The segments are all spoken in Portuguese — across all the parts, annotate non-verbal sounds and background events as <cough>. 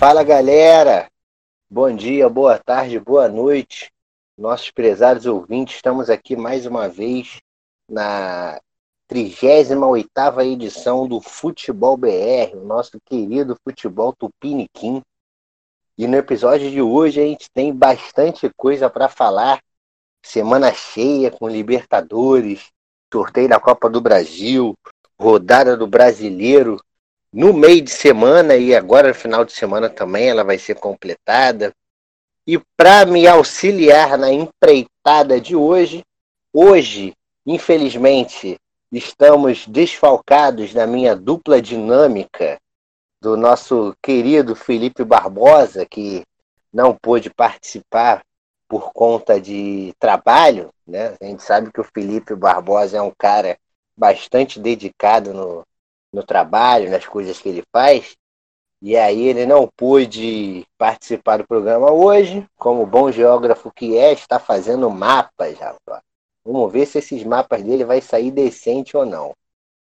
Fala galera, bom dia, boa tarde, boa noite, nossos prezados ouvintes. Estamos aqui mais uma vez na 38ª edição do Futebol BR, o nosso querido futebol tupiniquim. E no episódio de hoje a gente tem bastante coisa para falar. Semana cheia com Libertadores, sorteio da Copa do Brasil, rodada do Brasileiro, no meio de semana e agora no final de semana também ela vai ser completada. E para me auxiliar na empreitada de hoje, hoje, infelizmente, estamos desfalcados na minha dupla dinâmica do nosso querido Felipe Barbosa, que não pôde participar por conta de trabalho, né? A gente sabe que o Felipe Barbosa é um cara bastante dedicado no, no trabalho, nas coisas que ele faz. E aí ele não pôde participar do programa hoje, como bom geógrafo que é, está fazendo mapas, rapaz. Vamos ver se esses mapas dele vai sair decente ou não.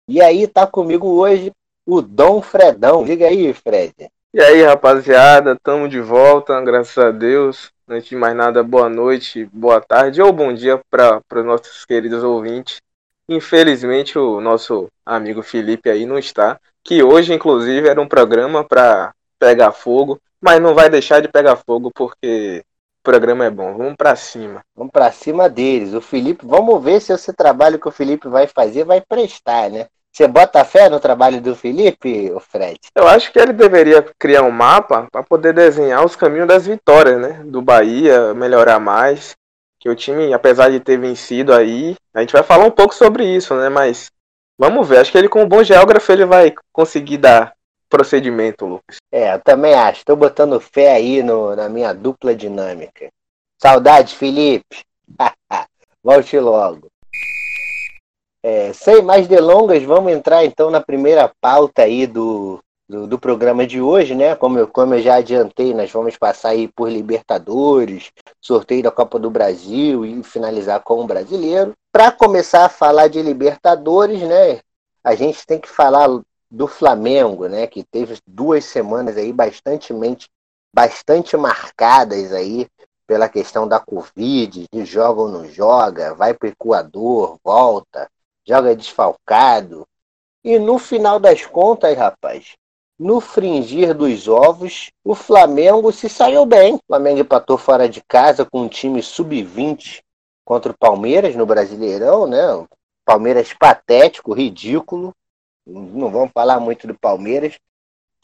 E aí tá comigo hoje o Dom Fredão. Diga aí, Fred. E aí, rapaziada, estamos de volta, graças a Deus. Antes de mais nada, boa noite, boa tarde ou bom dia para os nossos queridos ouvintes. Infelizmente, o nosso amigo Felipe aí não está. Que hoje, inclusive, era um programa para pegar fogo, mas não vai deixar de pegar fogo porque o programa é bom. Vamos para cima. Vamos para cima deles. O Felipe, vamos ver se esse trabalho que o Felipe vai fazer vai prestar, né? Você bota fé no trabalho do Felipe, o Fred? Eu acho que ele deveria criar um mapa para poder desenhar os caminhos das vitórias, né? Do Bahia, melhorar mais que o time, apesar de ter vencido aí, a gente vai falar um pouco sobre isso, né? Mas vamos ver. Acho que ele, com um bom geógrafo, ele vai conseguir dar procedimento, Lucas. É, eu também acho. Estou botando fé aí no, na minha dupla dinâmica. Saudade, Felipe. <laughs> Volte logo. É, sem mais delongas, vamos entrar então na primeira pauta aí do, do, do, programa de hoje, né? Como eu, como eu já adiantei, nós vamos passar aí por Libertadores, sorteio da Copa do Brasil e finalizar com o brasileiro. Para começar a falar de Libertadores, né? A gente tem que falar do Flamengo, né? Que teve duas semanas aí bastante, bastante marcadas aí pela questão da Covid, de joga ou não joga, vai para o Equador, volta, joga desfalcado. E no final das contas, rapaz, no fringir dos ovos, o Flamengo se saiu bem. O Flamengo empatou fora de casa com um time sub-20 contra o Palmeiras no Brasileirão, né? Palmeiras patético, ridículo. Não vamos falar muito do Palmeiras.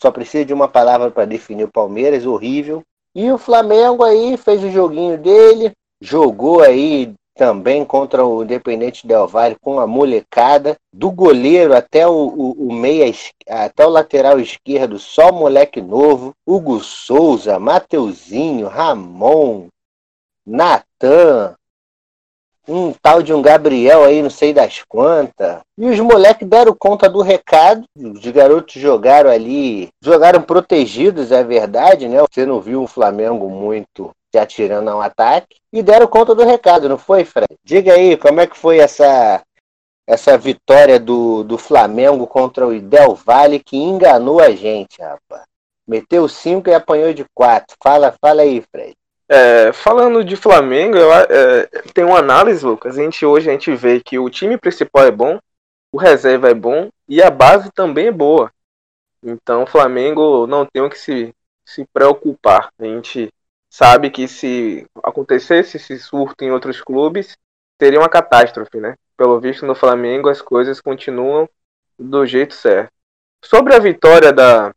Só precisa de uma palavra para definir o Palmeiras, horrível. E o Flamengo aí fez o joguinho dele, jogou aí também contra o Independente Del Valle com a molecada, do goleiro até o, o, o, meia, até o lateral esquerdo, só moleque novo, Hugo Souza, Mateuzinho, Ramon, Natan, um tal de um Gabriel aí, não sei das quantas. E os moleques deram conta do recado. Os garotos jogaram ali, jogaram protegidos, é verdade, né? Você não viu um Flamengo muito se atirando ao ataque e deram conta do recado, não foi, Fred? Diga aí, como é que foi essa essa vitória do, do Flamengo contra o Del Valle que enganou a gente, rapaz. Meteu cinco e apanhou de quatro. Fala, fala aí, Fred. É, falando de Flamengo, eu, é, tem uma análise, Lucas. A gente hoje a gente vê que o time principal é bom, o reserva é bom e a base também é boa. Então o Flamengo não tem o que se, se preocupar. A gente sabe que se acontecesse esse surto em outros clubes, seria uma catástrofe, né? Pelo visto no Flamengo as coisas continuam do jeito certo. Sobre a vitória da,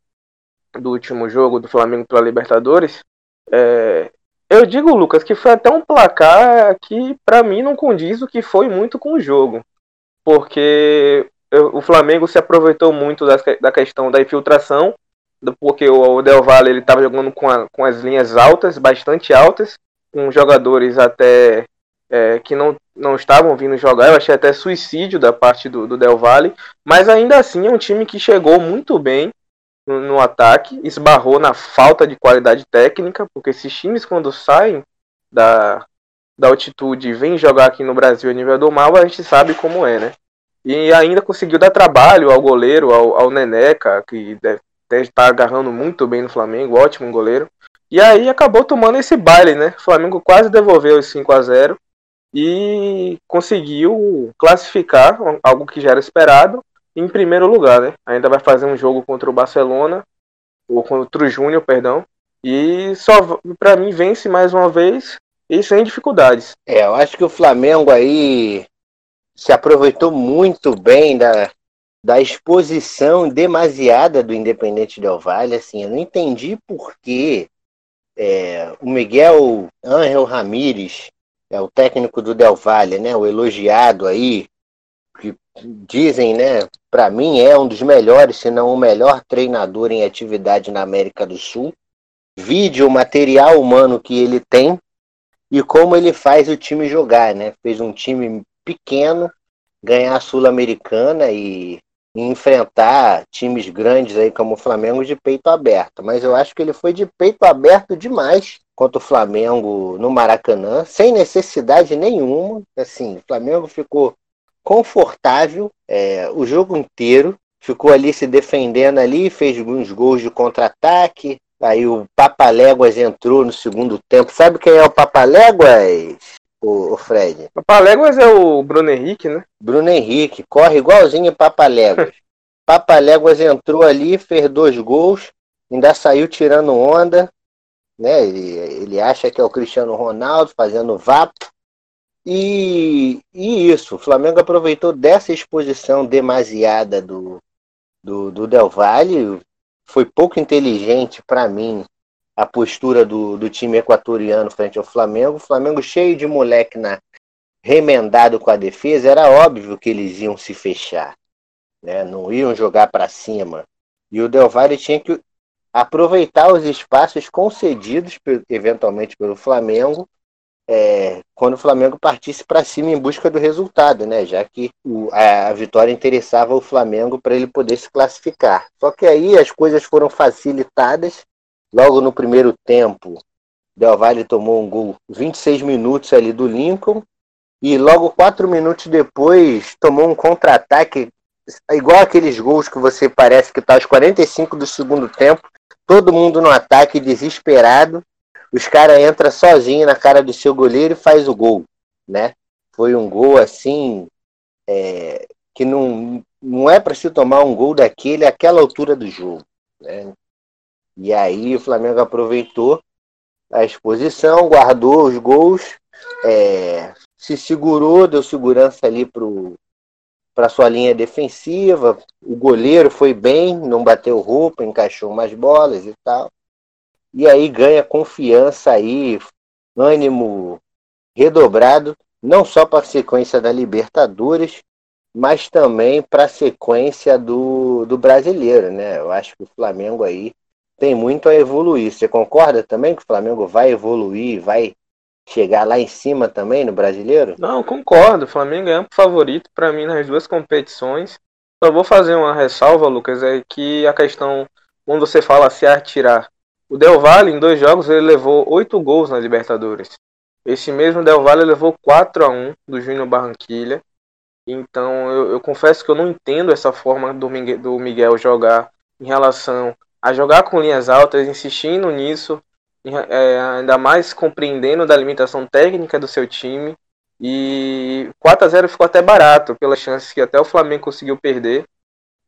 do último jogo do Flamengo pela Libertadores, é, eu digo, Lucas, que foi até um placar que para mim não condiz o que foi muito com o jogo. Porque o Flamengo se aproveitou muito da questão da infiltração porque o Del Valle ele estava jogando com, a, com as linhas altas, bastante altas, com jogadores até é, que não, não estavam vindo jogar. Eu achei até suicídio da parte do, do Del Valle, mas ainda assim é um time que chegou muito bem no, no ataque, esbarrou na falta de qualidade técnica, porque esses times quando saem da, da altitude e vêm jogar aqui no Brasil a nível do mal, a gente sabe como é, né? E ainda conseguiu dar trabalho ao goleiro, ao, ao Neneca, que deve, está agarrando muito bem no Flamengo, ótimo goleiro. E aí acabou tomando esse baile, né? O Flamengo quase devolveu os 5 a 0 e conseguiu classificar algo que já era esperado em primeiro lugar, né? Ainda vai fazer um jogo contra o Barcelona ou contra o Júnior, perdão, e só para mim vence mais uma vez e sem dificuldades. É, eu acho que o Flamengo aí se aproveitou muito bem da, da exposição demasiada do Independente Del Valle, assim, eu não entendi por que é, o Miguel Ángel Ramírez, é o técnico do Del Valle, né, o elogiado aí, que dizem, né, para mim é um dos melhores, se não o melhor treinador em atividade na América do Sul. Vídeo, material humano que ele tem e como ele faz o time jogar, né? Fez um time pequeno ganhar a Sul-Americana e enfrentar times grandes aí como o Flamengo de peito aberto. Mas eu acho que ele foi de peito aberto demais contra o Flamengo no Maracanã, sem necessidade nenhuma. Assim, o Flamengo ficou confortável é, o jogo inteiro, ficou ali se defendendo ali, fez alguns gols de contra-ataque. Aí o Papaléguas entrou no segundo tempo. Sabe quem é o Papaléguas? O, o Fred. Papaléguas é o Bruno Henrique, né? Bruno Henrique, corre igualzinho Papaléguas. <laughs> Papaléguas entrou ali, fez dois gols, ainda saiu tirando onda, né? Ele, ele acha que é o Cristiano Ronaldo fazendo vapo. E, e isso, o Flamengo aproveitou dessa exposição demasiada do, do, do Del Valle, foi pouco inteligente para mim a postura do, do time equatoriano frente ao Flamengo. O Flamengo cheio de moleque na remendado com a defesa, era óbvio que eles iam se fechar, né? Não iam jogar para cima. E o Del Valle tinha que aproveitar os espaços concedidos eventualmente pelo Flamengo é, quando o Flamengo partisse para cima em busca do resultado, né? Já que o, a, a, vitória interessava o Flamengo para ele poder se classificar. Só que aí as coisas foram facilitadas Logo no primeiro tempo, Del Valle tomou um gol 26 minutos ali do Lincoln. E logo quatro minutos depois tomou um contra-ataque, igual aqueles gols que você parece que está aos 45 do segundo tempo, todo mundo no ataque desesperado. Os caras entram sozinho na cara do seu goleiro e faz o gol, né? Foi um gol assim é, que não, não é para se tomar um gol daquele àquela altura do jogo. Né? E aí o Flamengo aproveitou a exposição, guardou os gols, é, se segurou, deu segurança ali para sua linha defensiva. O goleiro foi bem, não bateu roupa, encaixou umas bolas e tal. E aí ganha confiança aí, ânimo redobrado, não só para a sequência da Libertadores, mas também para a sequência do, do brasileiro, né? Eu acho que o Flamengo aí tem muito a evoluir. Você concorda também que o Flamengo vai evoluir, vai chegar lá em cima também no brasileiro? Não, concordo. O Flamengo é um favorito para mim nas duas competições. Só vou fazer uma ressalva, Lucas, é que a questão, quando você fala se atirar, o Del Valle, em dois jogos, ele levou oito gols na Libertadores. Esse mesmo Del Valle levou 4 a 1 do Júnior Barranquilha. Então, eu, eu, confesso que eu não entendo essa forma do Miguel, do Miguel jogar em relação a jogar com linhas altas, insistindo nisso, é, ainda mais compreendendo da limitação técnica do seu time. E 4 a 0 ficou até barato, pelas chances que até o Flamengo conseguiu perder.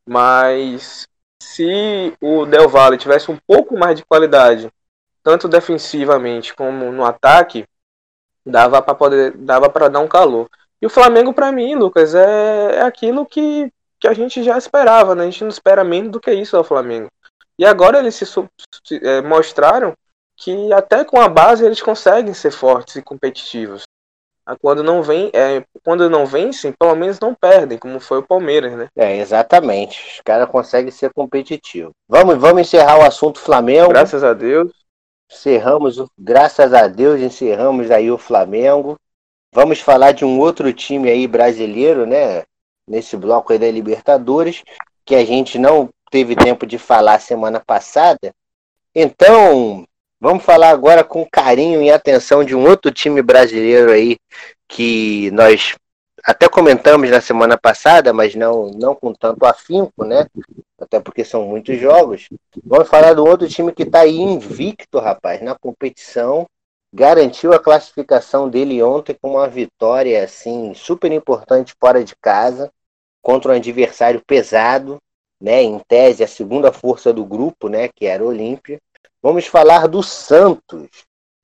Mas se o Del Valle tivesse um pouco mais de qualidade, tanto defensivamente como no ataque, dava para poder dava para dar um calor. E o Flamengo para mim, Lucas, é, é aquilo que, que a gente já esperava, né? A gente não espera menos do que isso ao Flamengo. E agora eles se, se é, mostraram que até com a base eles conseguem ser fortes e competitivos. Ah, quando não vem, é, quando não vencem, pelo menos não perdem, como foi o Palmeiras, né? É, exatamente. Os caras conseguem ser competitivos. Vamos, vamos encerrar o assunto Flamengo. Graças a Deus. Encerramos, graças a Deus, encerramos aí o Flamengo. Vamos falar de um outro time aí brasileiro, né? Nesse bloco aí da Libertadores, que a gente não teve tempo de falar semana passada. Então, vamos falar agora com carinho e atenção de um outro time brasileiro aí que nós até comentamos na semana passada, mas não, não com tanto afinco, né? Até porque são muitos jogos. Vamos falar do outro time que está aí invicto, rapaz, na competição. Garantiu a classificação dele ontem com uma vitória assim super importante fora de casa contra um adversário pesado, né? Em tese a segunda força do grupo, né? Que era o Olímpia. Vamos falar do Santos.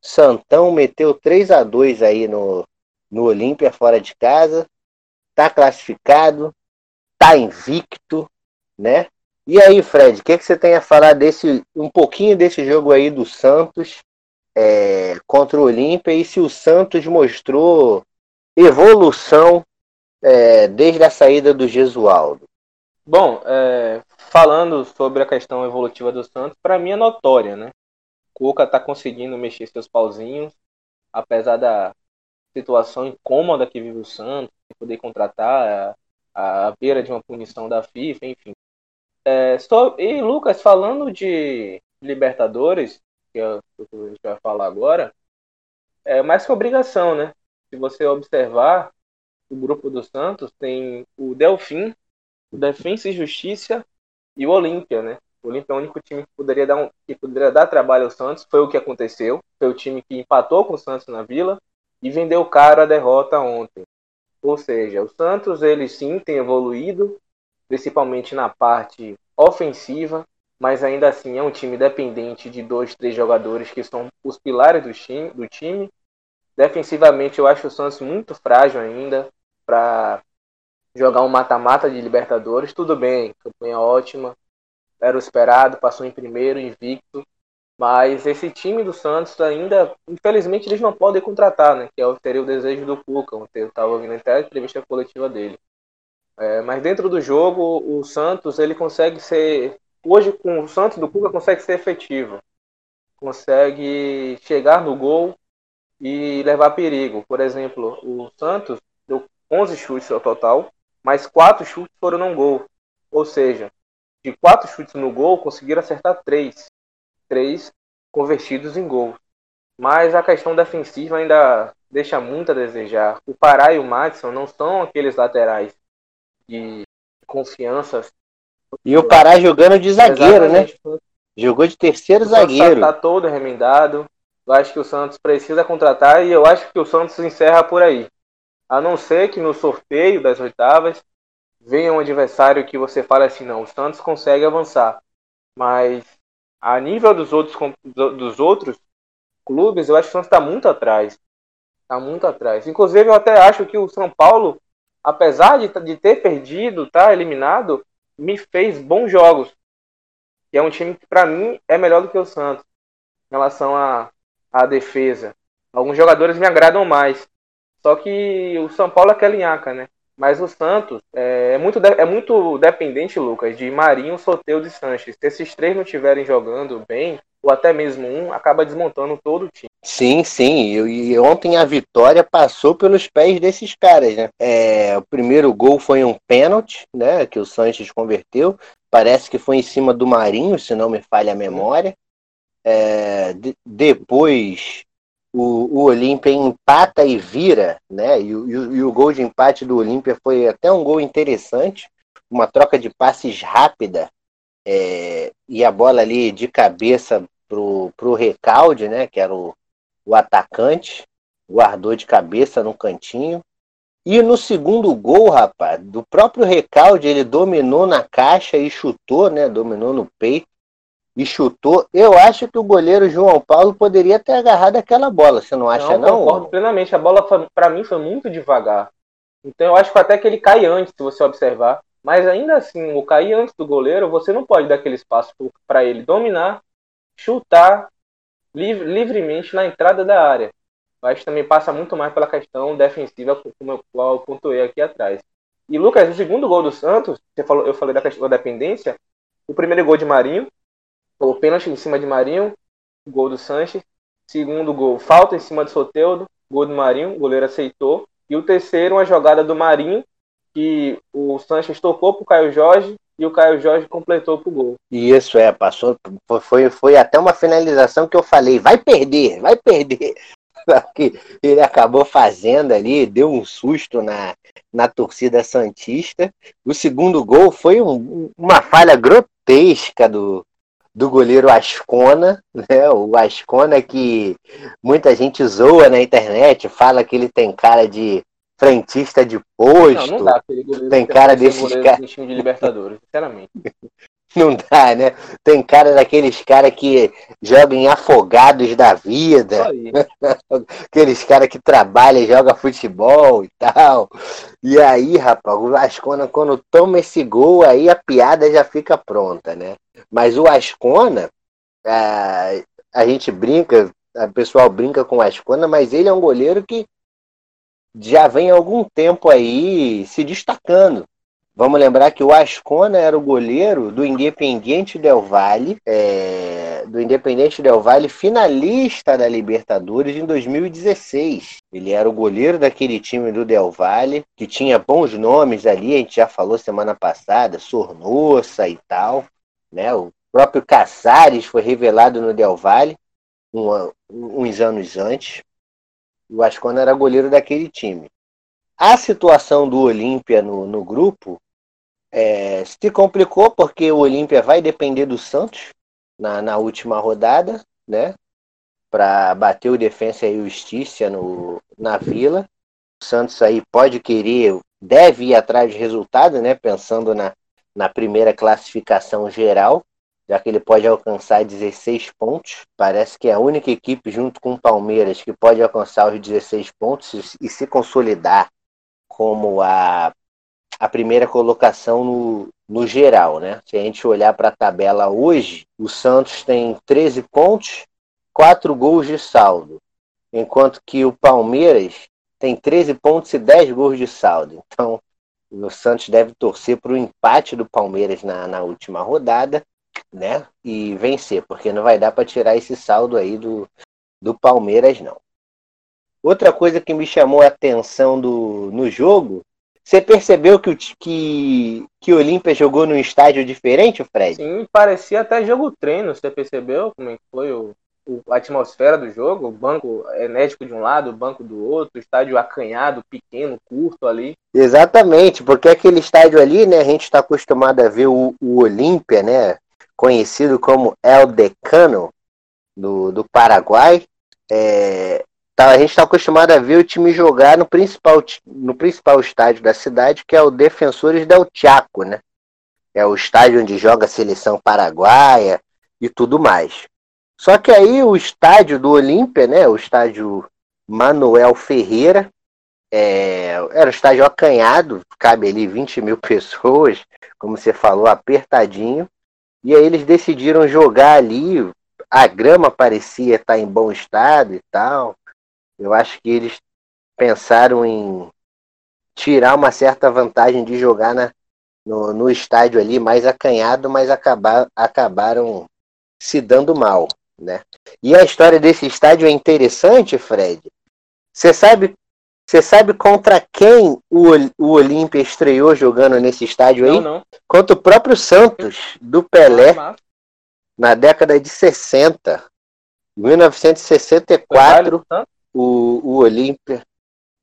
Santão meteu 3 a 2 aí no, no Olímpia fora de casa, tá classificado, tá invicto, né? E aí, Fred, o que, que você tem a falar desse um pouquinho desse jogo aí do Santos é, contra o Olímpia e se o Santos mostrou evolução é, desde a saída do Gesualdo? Bom, é, falando sobre a questão evolutiva do Santos, para mim é notória, né? Cuca tá conseguindo mexer seus pauzinhos, apesar da situação incômoda que vive o Santos, de poder contratar a, a beira de uma punição da FIFA, enfim. É, e Lucas, falando de Libertadores, que é o que a gente vai falar agora, é mais que obrigação, né? Se você observar, o grupo do Santos tem o Delfim, o Defensa e Justiça e o Olímpia, né? O Olímpia é o único time que poderia, dar um, que poderia dar trabalho ao Santos, foi o que aconteceu. Foi o time que empatou com o Santos na Vila e vendeu caro a derrota ontem. Ou seja, o Santos ele sim tem evoluído, principalmente na parte ofensiva, mas ainda assim é um time dependente de dois, três jogadores que são os pilares do time. Do time. Defensivamente eu acho o Santos muito frágil ainda para jogar um mata-mata de Libertadores. Tudo bem, campanha ótima, era o esperado, passou em primeiro, invicto, mas esse time do Santos ainda, infelizmente, eles não podem contratar, né? Que é, seria o desejo do Cuca. Eu estava ouvindo até a entrevista coletiva dele. É, mas dentro do jogo, o Santos ele consegue ser. Hoje, com o Santos do Cuca, consegue ser efetivo. Consegue chegar no gol e levar perigo. Por exemplo, o Santos deu 11 chutes ao total, mas 4 chutes foram no gol. Ou seja, de 4 chutes no gol, conseguiram acertar 3 três convertidos em gol. Mas a questão defensiva ainda deixa muito a desejar. O Pará e o Madison não são aqueles laterais de confiança. E o Pará jogando de zagueiro, né? Exatamente. né? Jogou de terceiro o zagueiro. Tá todo remendado. Eu acho que o Santos precisa contratar e eu acho que o Santos encerra por aí. A não ser que no sorteio das oitavas venha um adversário que você fale assim, não, o Santos consegue avançar. Mas a nível dos outros, dos outros clubes, eu acho que o Santos está muito atrás. Está muito atrás. Inclusive, eu até acho que o São Paulo, apesar de, de ter perdido, tá eliminado, me fez bons jogos. Que é um time que, para mim, é melhor do que o Santos em relação à, à defesa. Alguns jogadores me agradam mais. Só que o São Paulo é aquela linhaca, né? Mas o Santos é, é muito, é muito dependente, Lucas, de Marinho, Soteldo e Sanches. Se esses três não estiverem jogando bem, ou até mesmo um, acaba desmontando todo o time. Sim, sim. E, ontem a vitória passou pelos pés desses caras, né? É, o primeiro gol foi um pênalti, né? Que o Sanches converteu. Parece que foi em cima do Marinho, se não me falha a memória. É, de, depois o, o Olímpia empata e vira, né? E, e, e, o gol de empate do Olímpia foi até um gol interessante, uma troca de passes rápida é, e a bola ali de cabeça pro, pro Recalde, né? Que era o, o atacante, guardou de cabeça no cantinho. E no segundo gol, rapaz, do próprio Recalde, ele dominou na caixa e chutou, né? Dominou no peito e chutou. Eu acho que o goleiro João Paulo poderia ter agarrado aquela bola, você não acha não? Eu concordo plenamente, a bola para mim foi muito devagar. Então eu acho até que ele cai antes, se você observar. Mas ainda assim, o cair antes do goleiro, você não pode dar aquele espaço para ele dominar, chutar livre, livremente na entrada da área. Mas também passa muito mais pela questão defensiva, como eu, eu pontuei aqui atrás. E Lucas, o segundo gol do Santos, você falou, eu falei da questão da dependência, o primeiro gol de Marinho, o pênalti em cima de Marinho, gol do Sanches. Segundo gol, falta em cima do Soteudo, gol do Marinho, o goleiro aceitou. E o terceiro, uma jogada do Marinho, que o Sanches tocou pro Caio Jorge e o Caio Jorge completou pro gol. Isso, é, passou, foi, foi até uma finalização que eu falei, vai perder, vai perder. <laughs> que ele acabou fazendo ali, deu um susto na, na torcida Santista. O segundo gol foi um, uma falha grotesca do, do goleiro Ascona, <laughs> né? O Ascona que muita gente zoa na internet, fala que ele tem cara de frentista de posto. Não, não dá, tem cara desses caras. De Libertadores, <laughs> sinceramente. Não dá, né? Tem cara daqueles caras que jogam em afogados da vida. <laughs> Aqueles caras que trabalham e jogam futebol e tal. E aí, rapaz, o Ascona, quando toma esse gol, aí a piada já fica pronta, né? Mas o Ascona, a, a gente brinca, o pessoal brinca com o Ascona, mas ele é um goleiro que já vem há algum tempo aí se destacando. Vamos lembrar que o Ascona era o goleiro do Independiente Del Valle, é, do Independente Del Valle, finalista da Libertadores em 2016. Ele era o goleiro daquele time do Del Valle, que tinha bons nomes ali, a gente já falou semana passada, Sornossa e tal. Né? O próprio Caçares foi revelado no Del Valle um, uns anos antes. O Ascona era goleiro daquele time. A situação do Olímpia no, no grupo é, se complicou porque o Olímpia vai depender do Santos na, na última rodada, né? Para bater o Defensa e o Justiça no, na Vila. O Santos aí pode querer, deve ir atrás de resultado, né? Pensando na, na primeira classificação geral, já que ele pode alcançar 16 pontos. Parece que é a única equipe, junto com o Palmeiras, que pode alcançar os 16 pontos e se consolidar como a a primeira colocação no, no geral, né? Se a gente olhar para a tabela hoje, o Santos tem 13 pontos, 4 gols de saldo, enquanto que o Palmeiras tem 13 pontos e 10 gols de saldo. Então, o Santos deve torcer para o empate do Palmeiras na, na última rodada, né? E vencer, porque não vai dar para tirar esse saldo aí do, do Palmeiras, não. Outra coisa que me chamou a atenção do, no jogo você percebeu que o que, que o Olímpia jogou num estádio diferente, Fred? Sim, parecia até jogo treino. Você percebeu como é que foi o, o, a atmosfera do jogo? O banco enérgico de um lado, o banco do outro, estádio acanhado, pequeno, curto ali. Exatamente, porque aquele estádio ali, né, a gente está acostumado a ver o, o Olímpia, né, conhecido como El Decano, do, do Paraguai. É, Tá, a gente está acostumado a ver o time jogar no principal, no principal estádio da cidade, que é o Defensores del Chaco, né? É o estádio onde joga a seleção paraguaia e tudo mais. Só que aí o estádio do Olímpia, né? O estádio Manuel Ferreira, é, era um estádio acanhado, cabe ali 20 mil <laughs> pessoas, como você falou, apertadinho. E aí eles decidiram jogar ali, a grama parecia estar em bom estado e tal. Eu acho que eles pensaram em tirar uma certa vantagem de jogar na, no, no estádio ali mais acanhado, mas acabar, acabaram se dando mal, né? E a história desse estádio é interessante, Fred. Você sabe, você sabe contra quem o, o Olímpia estreou jogando nesse estádio aí? Não, não. Contra o próprio Santos, do Pelé, ah, na década de 60. 1964 o, o Olímpia.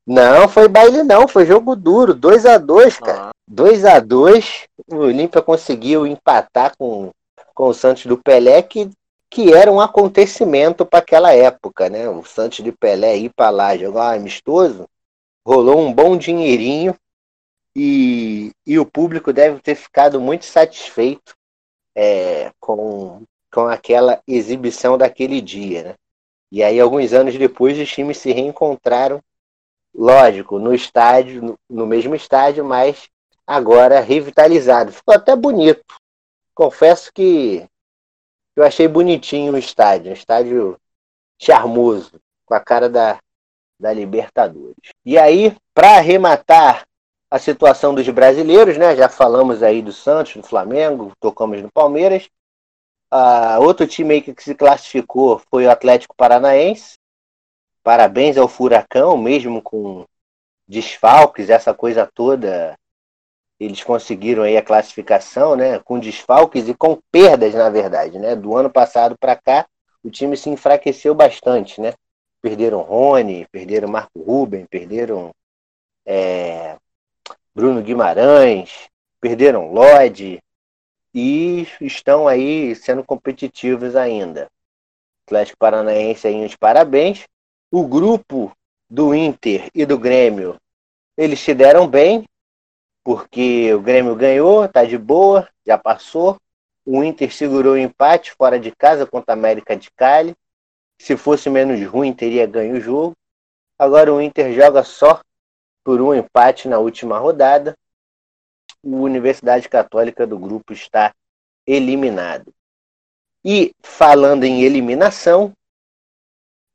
Não, foi baile não, foi jogo duro, 2 a 2 cara. 2 a 2 o Olímpia conseguiu empatar com, com o Santos do Pelé, que, que era um acontecimento para aquela época, né? O Santos de Pelé ir para lá jogar um amistoso, rolou um bom dinheirinho e, e o público deve ter ficado muito satisfeito é, com, com aquela exibição daquele dia, né? E aí, alguns anos depois, os times se reencontraram, lógico, no estádio, no, no mesmo estádio, mas agora revitalizado. Ficou até bonito. Confesso que eu achei bonitinho o estádio, um estádio charmoso, com a cara da, da Libertadores. E aí, para arrematar a situação dos brasileiros, né? Já falamos aí do Santos, do Flamengo, tocamos no Palmeiras. Uh, outro time aí que se classificou foi o Atlético Paranaense. Parabéns ao Furacão, mesmo com desfalques, essa coisa toda. Eles conseguiram aí a classificação, né? Com desfalques e com perdas, na verdade, né? Do ano passado para cá, o time se enfraqueceu bastante, né? perderam Rony, perderam Marco Ruben, perderam é, Bruno Guimarães, perderam Lodge e estão aí sendo competitivos ainda. Atlético Paranaense aí os parabéns. O grupo do Inter e do Grêmio, eles se deram bem, porque o Grêmio ganhou, tá de boa, já passou. O Inter segurou o empate fora de casa contra a América de Cali. Se fosse menos ruim, teria ganho o jogo. Agora o Inter joga só por um empate na última rodada. O Universidade Católica do grupo está eliminado. E falando em eliminação,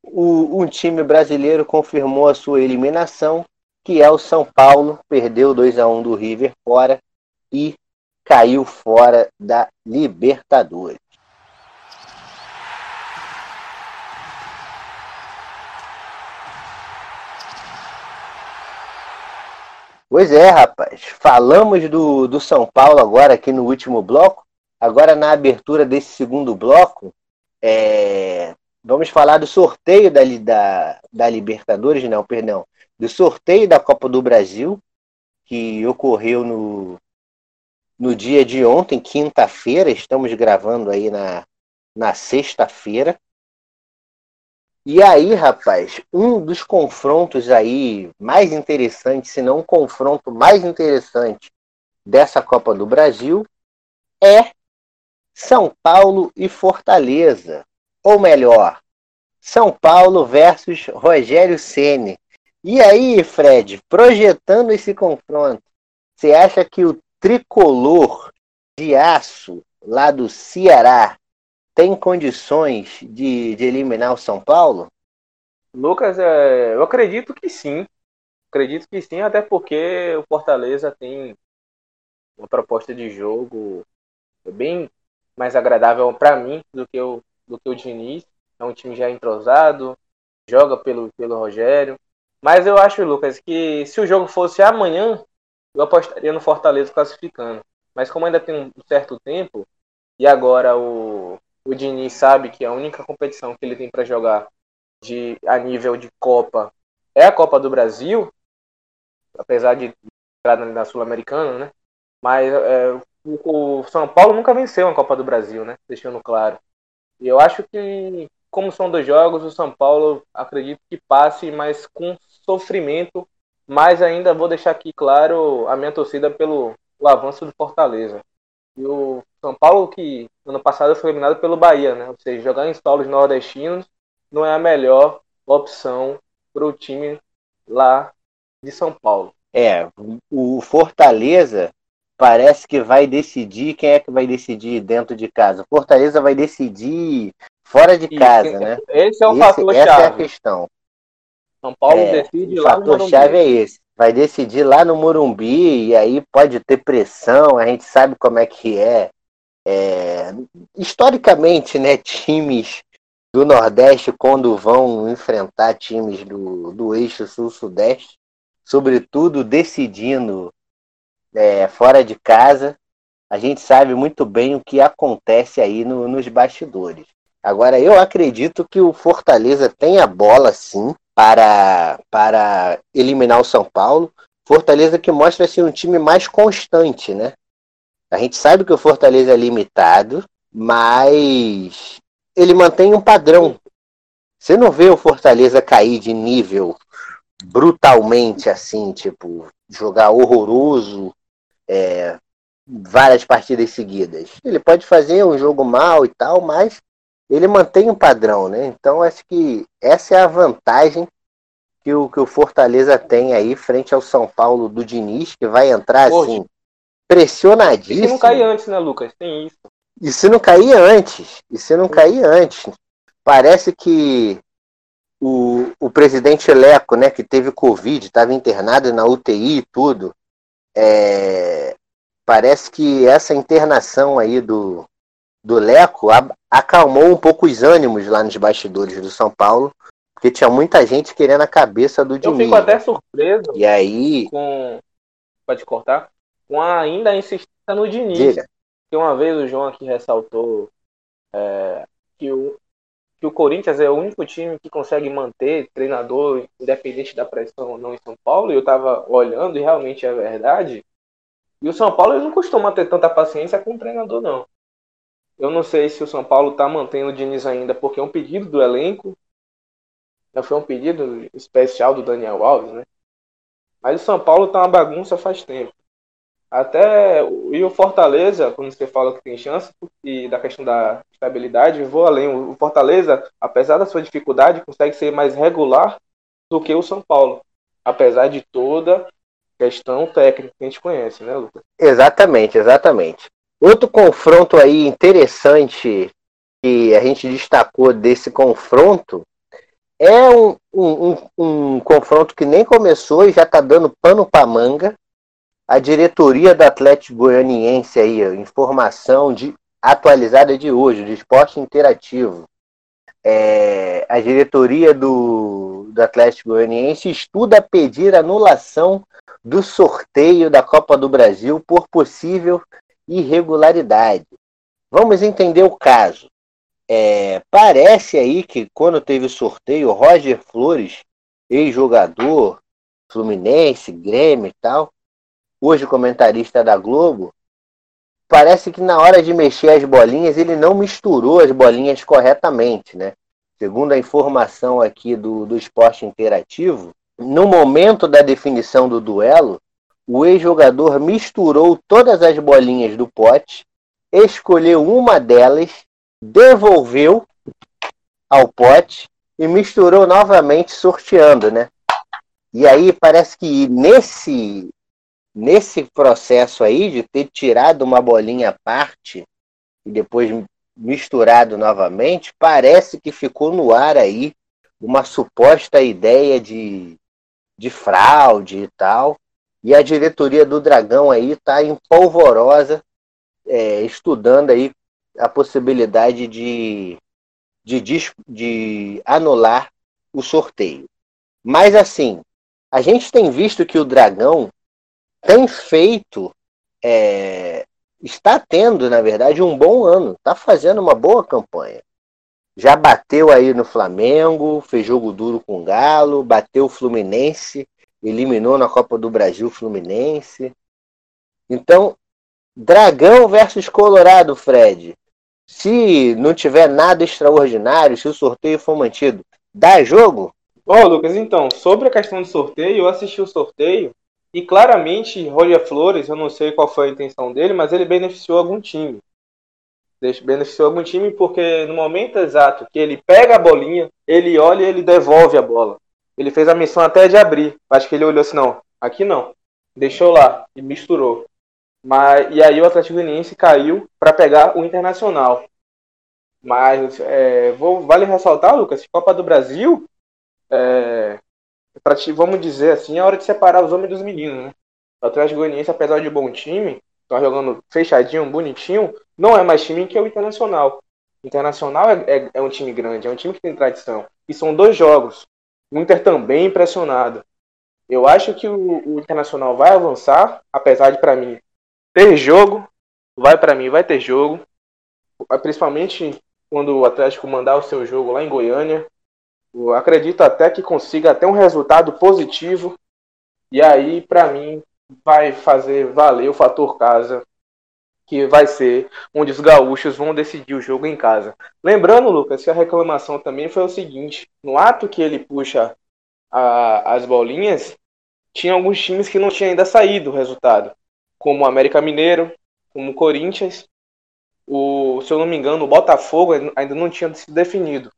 o, um time brasileiro confirmou a sua eliminação, que é o São Paulo, perdeu 2 a 1 do River fora e caiu fora da Libertadores. Pois é, rapaz. Falamos do, do São Paulo agora aqui no último bloco. Agora, na abertura desse segundo bloco, é, vamos falar do sorteio da, da, da Libertadores, não, perdão, do sorteio da Copa do Brasil, que ocorreu no, no dia de ontem, quinta-feira. Estamos gravando aí na, na sexta-feira. E aí, rapaz, um dos confrontos aí mais interessantes, se não o confronto mais interessante dessa Copa do Brasil, é São Paulo e Fortaleza. Ou melhor, São Paulo versus Rogério Ceni. E aí, Fred, projetando esse confronto, você acha que o tricolor de aço lá do Ceará tem condições de, de eliminar o São Paulo? Lucas, é, eu acredito que sim. Acredito que sim, até porque o Fortaleza tem uma proposta de jogo bem mais agradável para mim do que o do que o Diniz. É um time já entrosado, joga pelo, pelo Rogério. Mas eu acho, Lucas, que se o jogo fosse amanhã, eu apostaria no Fortaleza classificando. Mas como ainda tem um certo tempo, e agora o, o Diniz sabe que a única competição que ele tem para jogar de, a nível de Copa é a Copa do Brasil, apesar de entrar na Sul-Americana, né? Mas é, o, o, São Paulo nunca venceu uma Copa do Brasil, né? Deixando claro. E eu acho que, como são dois jogos, o São Paulo acredito que passe, mas com sofrimento. Mas ainda vou deixar aqui claro a minha torcida pelo avanço do Fortaleza. E o São Paulo, que ano passado foi eliminado pelo Bahia, né? Ou seja, jogar em solos nordestinos não é a melhor opção para o time lá de São Paulo. É, o Fortaleza parece que vai decidir quem é que vai decidir dentro de casa. O Fortaleza vai decidir fora de casa, né? Esse é o esse, fator essa chave. é a questão. São Paulo é, decide o lá no fator Morumbi. chave é esse. Vai decidir lá no Morumbi e aí pode ter pressão. A gente sabe como é que é. é historicamente, né? Times do Nordeste quando vão enfrentar times do, do eixo sul-sudeste, sobretudo decidindo é, fora de casa, a gente sabe muito bem o que acontece aí no, nos bastidores. Agora, eu acredito que o Fortaleza tem a bola, sim, para, para eliminar o São Paulo. Fortaleza que mostra assim, um time mais constante, né? A gente sabe que o Fortaleza é limitado, mas ele mantém um padrão. Você não vê o Fortaleza cair de nível brutalmente assim, tipo, jogar horroroso é, várias partidas seguidas. Ele pode fazer um jogo mal e tal, mas ele mantém um padrão, né? Então acho que essa é a vantagem que o, que o Fortaleza tem aí frente ao São Paulo do Diniz, que vai entrar Hoje. assim, E pressionadíssimo. se não cair antes, né, Lucas? Tem isso. E se não cair antes? E se não cair antes? Parece que o, o presidente Leco, né, que teve Covid, estava internado na UTI e tudo, é, parece que essa internação aí do, do Leco a- acalmou um pouco os ânimos lá nos bastidores do São Paulo, porque tinha muita gente querendo a cabeça do Eu Diniz. fico até né? surpreso E aí, com. Pode cortar? Com a ainda insistência no Diniz. diga, que uma vez o João aqui ressaltou é, que, o, que o Corinthians é o único time que consegue manter treinador independente da pressão ou não em São Paulo, e eu estava olhando e realmente é verdade. E o São Paulo não costuma ter tanta paciência com o treinador, não. Eu não sei se o São Paulo está mantendo o Diniz ainda porque é um pedido do elenco. Foi um pedido especial do Daniel Alves, né? Mas o São Paulo tá uma bagunça faz tempo. Até e o Fortaleza, quando você fala que tem chance, e da questão da estabilidade, vou além. O Fortaleza, apesar da sua dificuldade, consegue ser mais regular do que o São Paulo. Apesar de toda questão técnica que a gente conhece, né, Lucas? Exatamente, exatamente. Outro confronto aí interessante que a gente destacou desse confronto é um, um, um, um confronto que nem começou e já está dando pano para manga. A diretoria do Atlético Goianiense aí, informação de, atualizada de hoje, de esporte interativo. É, a diretoria do, do Atlético Goianiense estuda pedir anulação do sorteio da Copa do Brasil por possível irregularidade. Vamos entender o caso. É, parece aí que quando teve o sorteio, Roger Flores, ex-jogador, Fluminense, Grêmio e tal, hoje comentarista da Globo, parece que na hora de mexer as bolinhas, ele não misturou as bolinhas corretamente, né? Segundo a informação aqui do, do esporte interativo, no momento da definição do duelo, o ex-jogador misturou todas as bolinhas do pote, escolheu uma delas, devolveu ao pote e misturou novamente, sorteando, né? E aí parece que nesse nesse processo aí de ter tirado uma bolinha à parte e depois misturado novamente, parece que ficou no ar aí uma suposta ideia de, de fraude e tal. E a diretoria do Dragão aí está empolvorosa, é, estudando aí a possibilidade de, de, de anular o sorteio. Mas assim, a gente tem visto que o Dragão tem feito, é, está tendo, na verdade, um bom ano, está fazendo uma boa campanha. Já bateu aí no Flamengo, fez jogo duro com o Galo, bateu o Fluminense eliminou na Copa do Brasil Fluminense. Então, Dragão versus Colorado, Fred. Se não tiver nada extraordinário, se o sorteio for mantido, dá jogo? Ô, oh, Lucas, então, sobre a questão do sorteio, eu assisti o sorteio e claramente Roger Flores, eu não sei qual foi a intenção dele, mas ele beneficiou algum time. Beneficiou algum time porque no momento exato que ele pega a bolinha, ele olha e ele devolve a bola. Ele fez a missão até de abrir. Acho que ele olhou assim, não, aqui não. Deixou lá e misturou. Mas, e aí o Atlético Goianiense caiu para pegar o Internacional. Mas é, vou, vale ressaltar, Lucas, Copa do Brasil, é, vamos dizer assim, é hora de separar os homens dos meninos, né? O Atlético Goianiense, apesar de bom time, tá jogando fechadinho, bonitinho, não é mais time que o Internacional. O Internacional é, é, é um time grande, é um time que tem tradição. E são dois jogos. O Inter também impressionado. Eu acho que o, o Internacional vai avançar, apesar de para mim ter jogo, vai para mim vai ter jogo, principalmente quando o Atlético mandar o seu jogo lá em Goiânia. Eu acredito até que consiga até um resultado positivo. E aí, para mim, vai fazer valer o fator casa que vai ser onde os gaúchos vão decidir o jogo em casa. Lembrando, Lucas, que a reclamação também foi o seguinte: no ato que ele puxa a, as bolinhas, tinha alguns times que não tinham ainda saído o resultado, como o América Mineiro, como o Corinthians, o, se eu não me engano, o Botafogo ainda não tinha sido definido.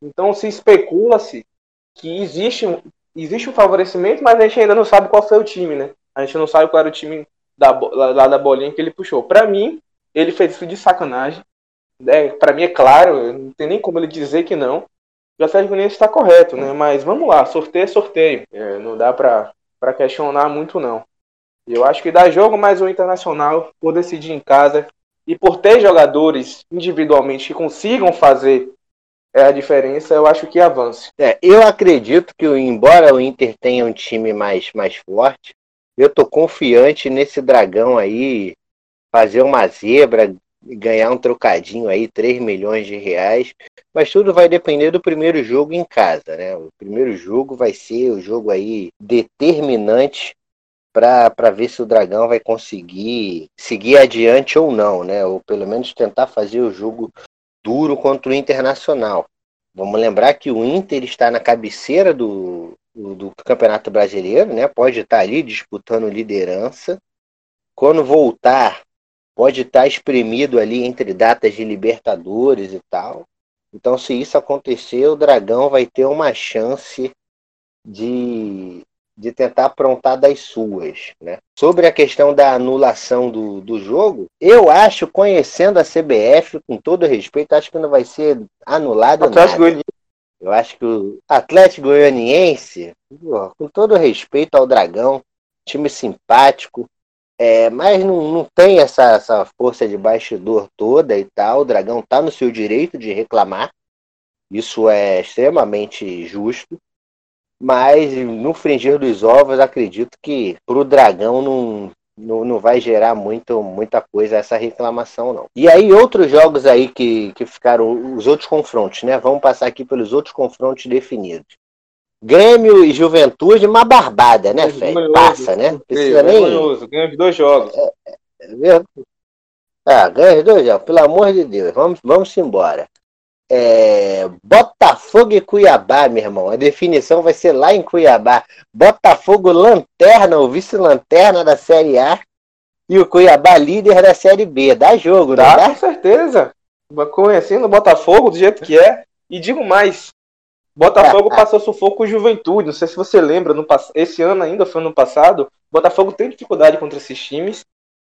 Então se especula-se que existe, existe um favorecimento, mas a gente ainda não sabe qual foi o time, né? A gente não sabe qual era o time da, lá da bolinha que ele puxou. Para mim, ele fez isso de sacanagem. Né? Para mim é claro, não tem nem como ele dizer que não. O Atlético Goianiense está correto, né? Mas vamos lá, sorteio é sorteio. É, não dá para questionar muito não. Eu acho que dá jogo mais o Internacional por decidir em casa e por ter jogadores individualmente que consigam fazer é, a diferença, eu acho que avance. É, eu acredito que, embora o Inter tenha um time mais, mais forte, eu tô confiante nesse dragão aí fazer uma zebra, ganhar um trocadinho aí, 3 milhões de reais. Mas tudo vai depender do primeiro jogo em casa, né? O primeiro jogo vai ser o jogo aí determinante para ver se o Dragão vai conseguir seguir adiante ou não, né? Ou pelo menos tentar fazer o jogo duro contra o Internacional. Vamos lembrar que o Inter está na cabeceira do, do, do Campeonato Brasileiro, né? Pode estar ali disputando liderança. Quando voltar, pode estar espremido ali entre datas de Libertadores e tal. Então, se isso acontecer, o Dragão vai ter uma chance de, de tentar aprontar das suas. Né? Sobre a questão da anulação do, do jogo, eu acho, conhecendo a CBF, com todo respeito, acho que não vai ser anulado Atlético nada. Eu acho que o Atlético Goianiense, com todo respeito ao Dragão, time simpático, é, mas não, não tem essa, essa força de bastidor toda e tal. O Dragão está no seu direito de reclamar. Isso é extremamente justo. Mas no fringir dos ovos, acredito que para o Dragão não, não, não vai gerar muito, muita coisa essa reclamação, não. E aí, outros jogos aí que, que ficaram, os outros confrontos, né? Vamos passar aqui pelos outros confrontos definidos. Grêmio e Juventude, uma barbada, né, Fé? Passa, né? Precisa é, nem. Ganha de dois jogos. É, é, ah, ganha de dois jogos, pelo amor de Deus. Vamos, vamos embora. É, Botafogo e Cuiabá, meu irmão. A definição vai ser lá em Cuiabá. Botafogo lanterna, o vice-lanterna da Série A. E o Cuiabá líder da Série B. Dá jogo, dá, dá? Com certeza. Conhecendo o Botafogo do jeito que é. E digo mais, Botafogo passou sufoco com Juventude. Não sei se você lembra, no, esse ano ainda foi no passado. Botafogo tem dificuldade contra esses times.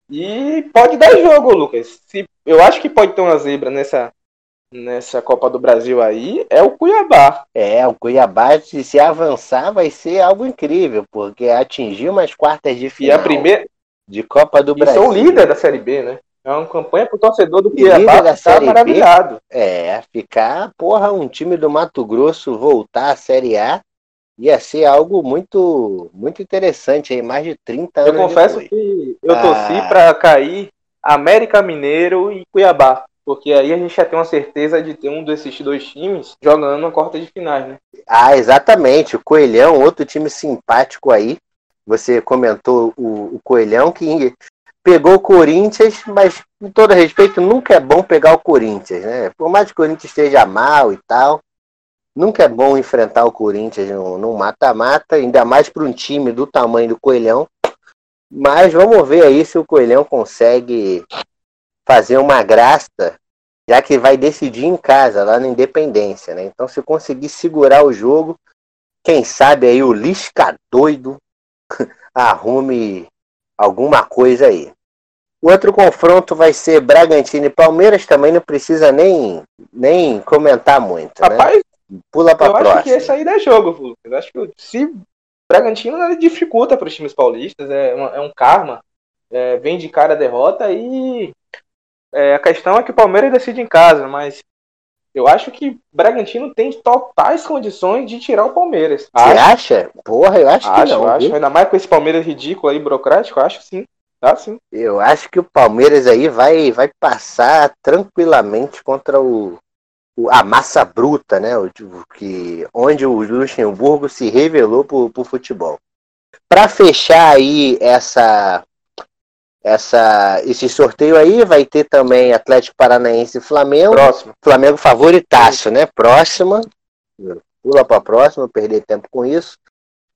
E pode dar jogo, Lucas. Se, eu acho que pode ter uma zebra nessa, nessa Copa do Brasil aí. É o Cuiabá. É, o Cuiabá, se, se avançar, vai ser algo incrível, porque atingir umas quartas de final e a primeira... de Copa do e Brasil. são líder da Série B, né? É uma campanha pro torcedor do Cuiabá da ficar maravilhado. B, é, ficar, porra, um time do Mato Grosso voltar à Série A ia ser algo muito muito interessante aí, mais de 30 anos. Eu confesso depois. que eu torci ah. para cair América Mineiro e Cuiabá. Porque aí a gente já tem uma certeza de ter um desses dois times jogando na quarta de finais, né? Ah, exatamente. O Coelhão, outro time simpático aí. Você comentou o, o Coelhão, que pegou o Corinthians, mas com todo respeito, nunca é bom pegar o Corinthians, né? Por mais que o Corinthians esteja mal e tal, nunca é bom enfrentar o Corinthians num mata-mata, ainda mais para um time do tamanho do Coelhão. Mas vamos ver aí se o Coelhão consegue fazer uma graça, já que vai decidir em casa, lá na Independência, né? Então, se conseguir segurar o jogo, quem sabe aí o Lisca doido <laughs> arrume alguma coisa aí. O outro confronto vai ser Bragantino e Palmeiras, também não precisa nem, nem comentar muito. Né? Rapaz, né? pula para próxima. Eu acho que esse aí dá jogo, Lucas. Eu acho que se Bragantino dificulta para os times paulistas, é, uma, é um karma. É, vem de cara a derrota e é, a questão é que o Palmeiras decide em casa, mas eu acho que Bragantino tem totais condições de tirar o Palmeiras. Você acha? Porra, eu acho, acho que não. Acho, ainda mais com esse Palmeiras ridículo aí, burocrático, acho sim. Tá sim. Eu acho que o Palmeiras aí vai, vai passar tranquilamente contra o, o a massa bruta, né? O, que, onde o Luxemburgo se revelou pro, pro futebol. Para fechar aí essa essa, esse sorteio aí vai ter também Atlético Paranaense e Flamengo. Próximo. Flamengo favoritaço, né? Próxima. Pula para próxima, perder tempo com isso.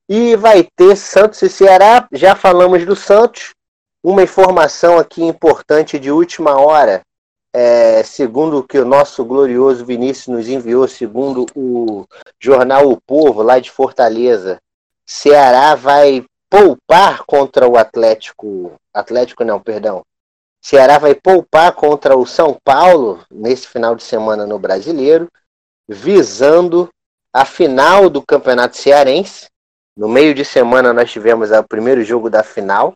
E vai ter Santos e Ceará. Já falamos do Santos. Uma informação aqui importante de última hora. É, segundo o que o nosso glorioso Vinícius nos enviou, segundo o jornal O Povo, lá de Fortaleza, Ceará vai poupar contra o Atlético. Atlético não, perdão. Ceará vai poupar contra o São Paulo nesse final de semana no Brasileiro, visando a final do Campeonato Cearense. No meio de semana nós tivemos o primeiro jogo da final,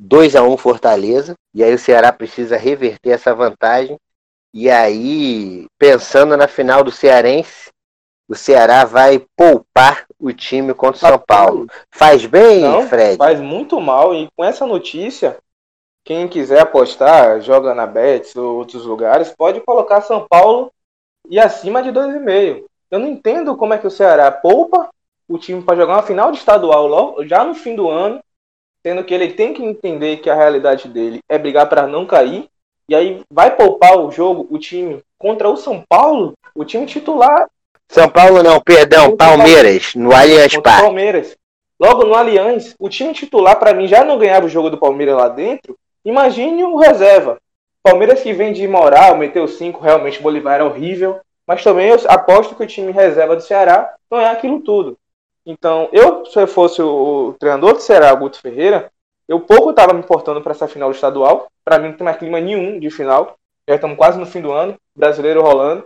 2 a 1 Fortaleza, e aí o Ceará precisa reverter essa vantagem. E aí, pensando na final do Cearense, o Ceará vai poupar o time contra o São Paulo. Faz bem, Não, Fred? Faz muito mal. E com essa notícia, quem quiser apostar, joga na Betis ou outros lugares, pode colocar São Paulo e acima de 2,5. Eu não entendo como é que o Ceará poupa o time para jogar uma final de estadual logo, já no fim do ano, sendo que ele tem que entender que a realidade dele é brigar para não cair, e aí vai poupar o jogo, o time contra o São Paulo, o time titular. São Paulo não, perdão, Palmeiras, no Allianz Parque. Palmeiras. Logo no Allianz, o time titular para mim já não ganhava o jogo do Palmeiras lá dentro, Imagine o reserva. Palmeiras que vem de moral, meteu 5, realmente Bolivar era horrível. Mas também eu aposto que o time reserva do Ceará não é aquilo tudo. Então, eu, se eu fosse o treinador do Ceará, Guto Ferreira, eu pouco estava me importando para essa final estadual. Para mim, não tem mais clima nenhum de final. Já estamos quase no fim do ano, brasileiro rolando.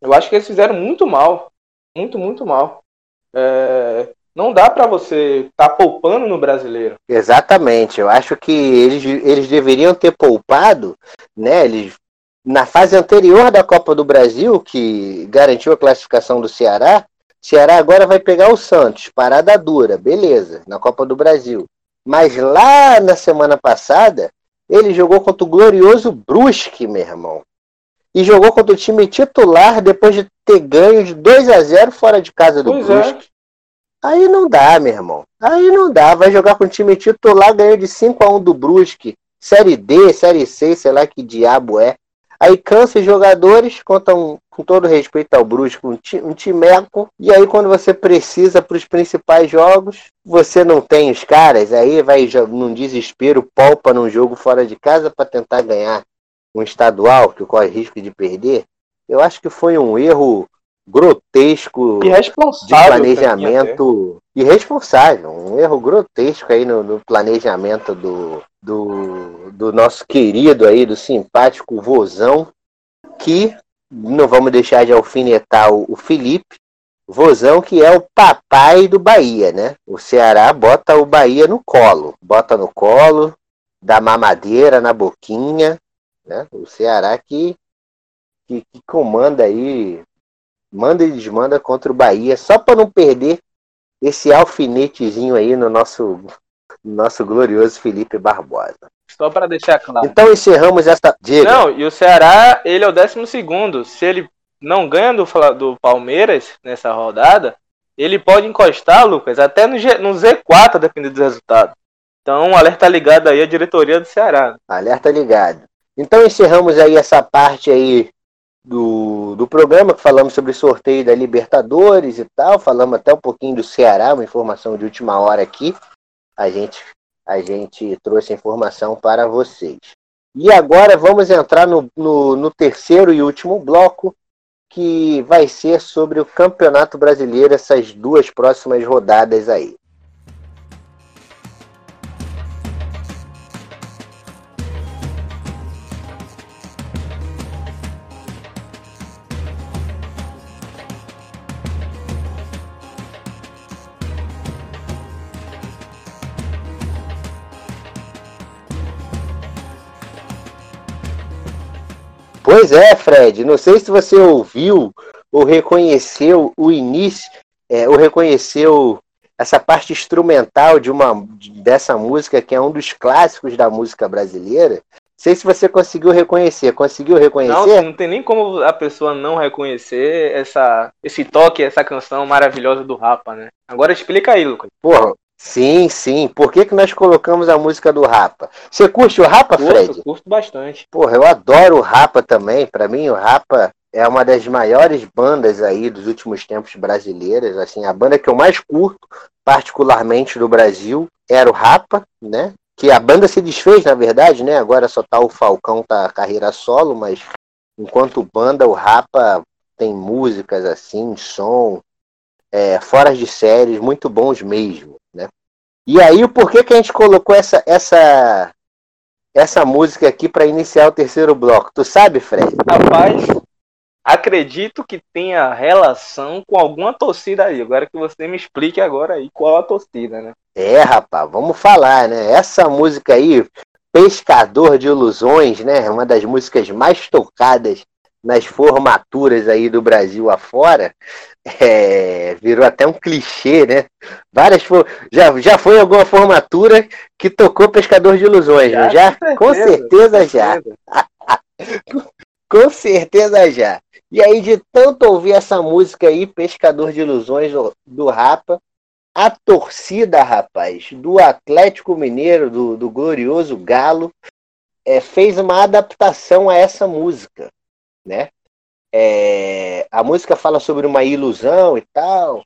Eu acho que eles fizeram muito mal. Muito, muito mal. É... Não dá para você estar tá poupando no brasileiro. Exatamente. Eu acho que eles, eles deveriam ter poupado, né? Eles, na fase anterior da Copa do Brasil, que garantiu a classificação do Ceará, Ceará agora vai pegar o Santos, parada dura, beleza, na Copa do Brasil. Mas lá na semana passada, ele jogou contra o glorioso Brusque, meu irmão. E jogou contra o time titular depois de ter ganho de 2 a 0 fora de casa do pois é. Brusque. É. Aí não dá, meu irmão. Aí não dá. Vai jogar com o time titular, ganhou de 5 a 1 do Brusque. Série D, Série C, sei lá que diabo é. Aí cansa os jogadores, contam com todo respeito ao Brusque, um, ti, um timeco. E aí quando você precisa para os principais jogos, você não tem os caras. Aí vai num desespero, palpa num jogo fora de casa para tentar ganhar um estadual que corre risco de perder. Eu acho que foi um erro grotesco de planejamento irresponsável, um erro grotesco aí no, no, planejamento do, do, do nosso querido aí, do simpático Vozão, que não vamos deixar de alfinetar o, o Felipe, Vozão que é o papai do Bahia, né? O Ceará bota o Bahia no colo, bota no colo, dá mamadeira na boquinha, né? O Ceará que, que, que comanda aí manda e desmanda contra o Bahia, só para não perder esse alfinetezinho aí no nosso, nosso glorioso Felipe Barbosa. Só para deixar claro. Então encerramos essa. Diga. Não, e o Ceará, ele é o 12 segundo. Se ele não ganha do, do Palmeiras nessa rodada, ele pode encostar, Lucas, até no, G, no Z4, dependendo do resultado. Então, alerta ligado aí a diretoria do Ceará. Alerta ligado. Então encerramos aí essa parte aí do, do programa, que falamos sobre sorteio da Libertadores e tal, falamos até um pouquinho do Ceará, uma informação de última hora aqui. A gente, a gente trouxe a informação para vocês. E agora vamos entrar no, no, no terceiro e último bloco, que vai ser sobre o Campeonato Brasileiro, essas duas próximas rodadas aí. Pois é, Fred. Não sei se você ouviu ou reconheceu o início, é, ou reconheceu essa parte instrumental de uma dessa música que é um dos clássicos da música brasileira. Não sei se você conseguiu reconhecer. Conseguiu reconhecer? Não, não tem nem como a pessoa não reconhecer essa, esse toque, essa canção maravilhosa do Rapa, né? Agora explica aí, Lucas. Porra, Sim, sim. Por que, que nós colocamos a música do Rapa? Você curte o Rapa, curto, Fred? Curto bastante. Porra, eu adoro o Rapa também. Para mim, o Rapa é uma das maiores bandas aí dos últimos tempos brasileiras. Assim, a banda que eu mais curto, particularmente do Brasil, era o Rapa, né? Que a banda se desfez, na verdade, né? Agora só tá o Falcão, tá carreira solo, mas enquanto banda, o Rapa tem músicas assim, som, é, fora de séries, muito bons mesmo. E aí, o porquê que a gente colocou essa, essa, essa música aqui para iniciar o terceiro bloco? Tu sabe, Fred? Rapaz, acredito que tenha relação com alguma torcida aí. Agora que você me explique agora aí qual a torcida, né? É, rapaz, vamos falar, né? Essa música aí, Pescador de Ilusões, né? Uma das músicas mais tocadas nas formaturas aí do Brasil afora, é, virou até um clichê, né? Várias já, já foi alguma formatura que tocou Pescador de Ilusões, já? já? Com certeza, com certeza já. <laughs> com certeza já. E aí, de tanto ouvir essa música aí, Pescador de Ilusões do, do Rapa, a torcida, rapaz, do Atlético Mineiro, do, do glorioso Galo, é, fez uma adaptação a essa música, né? É, a música fala sobre uma ilusão e tal.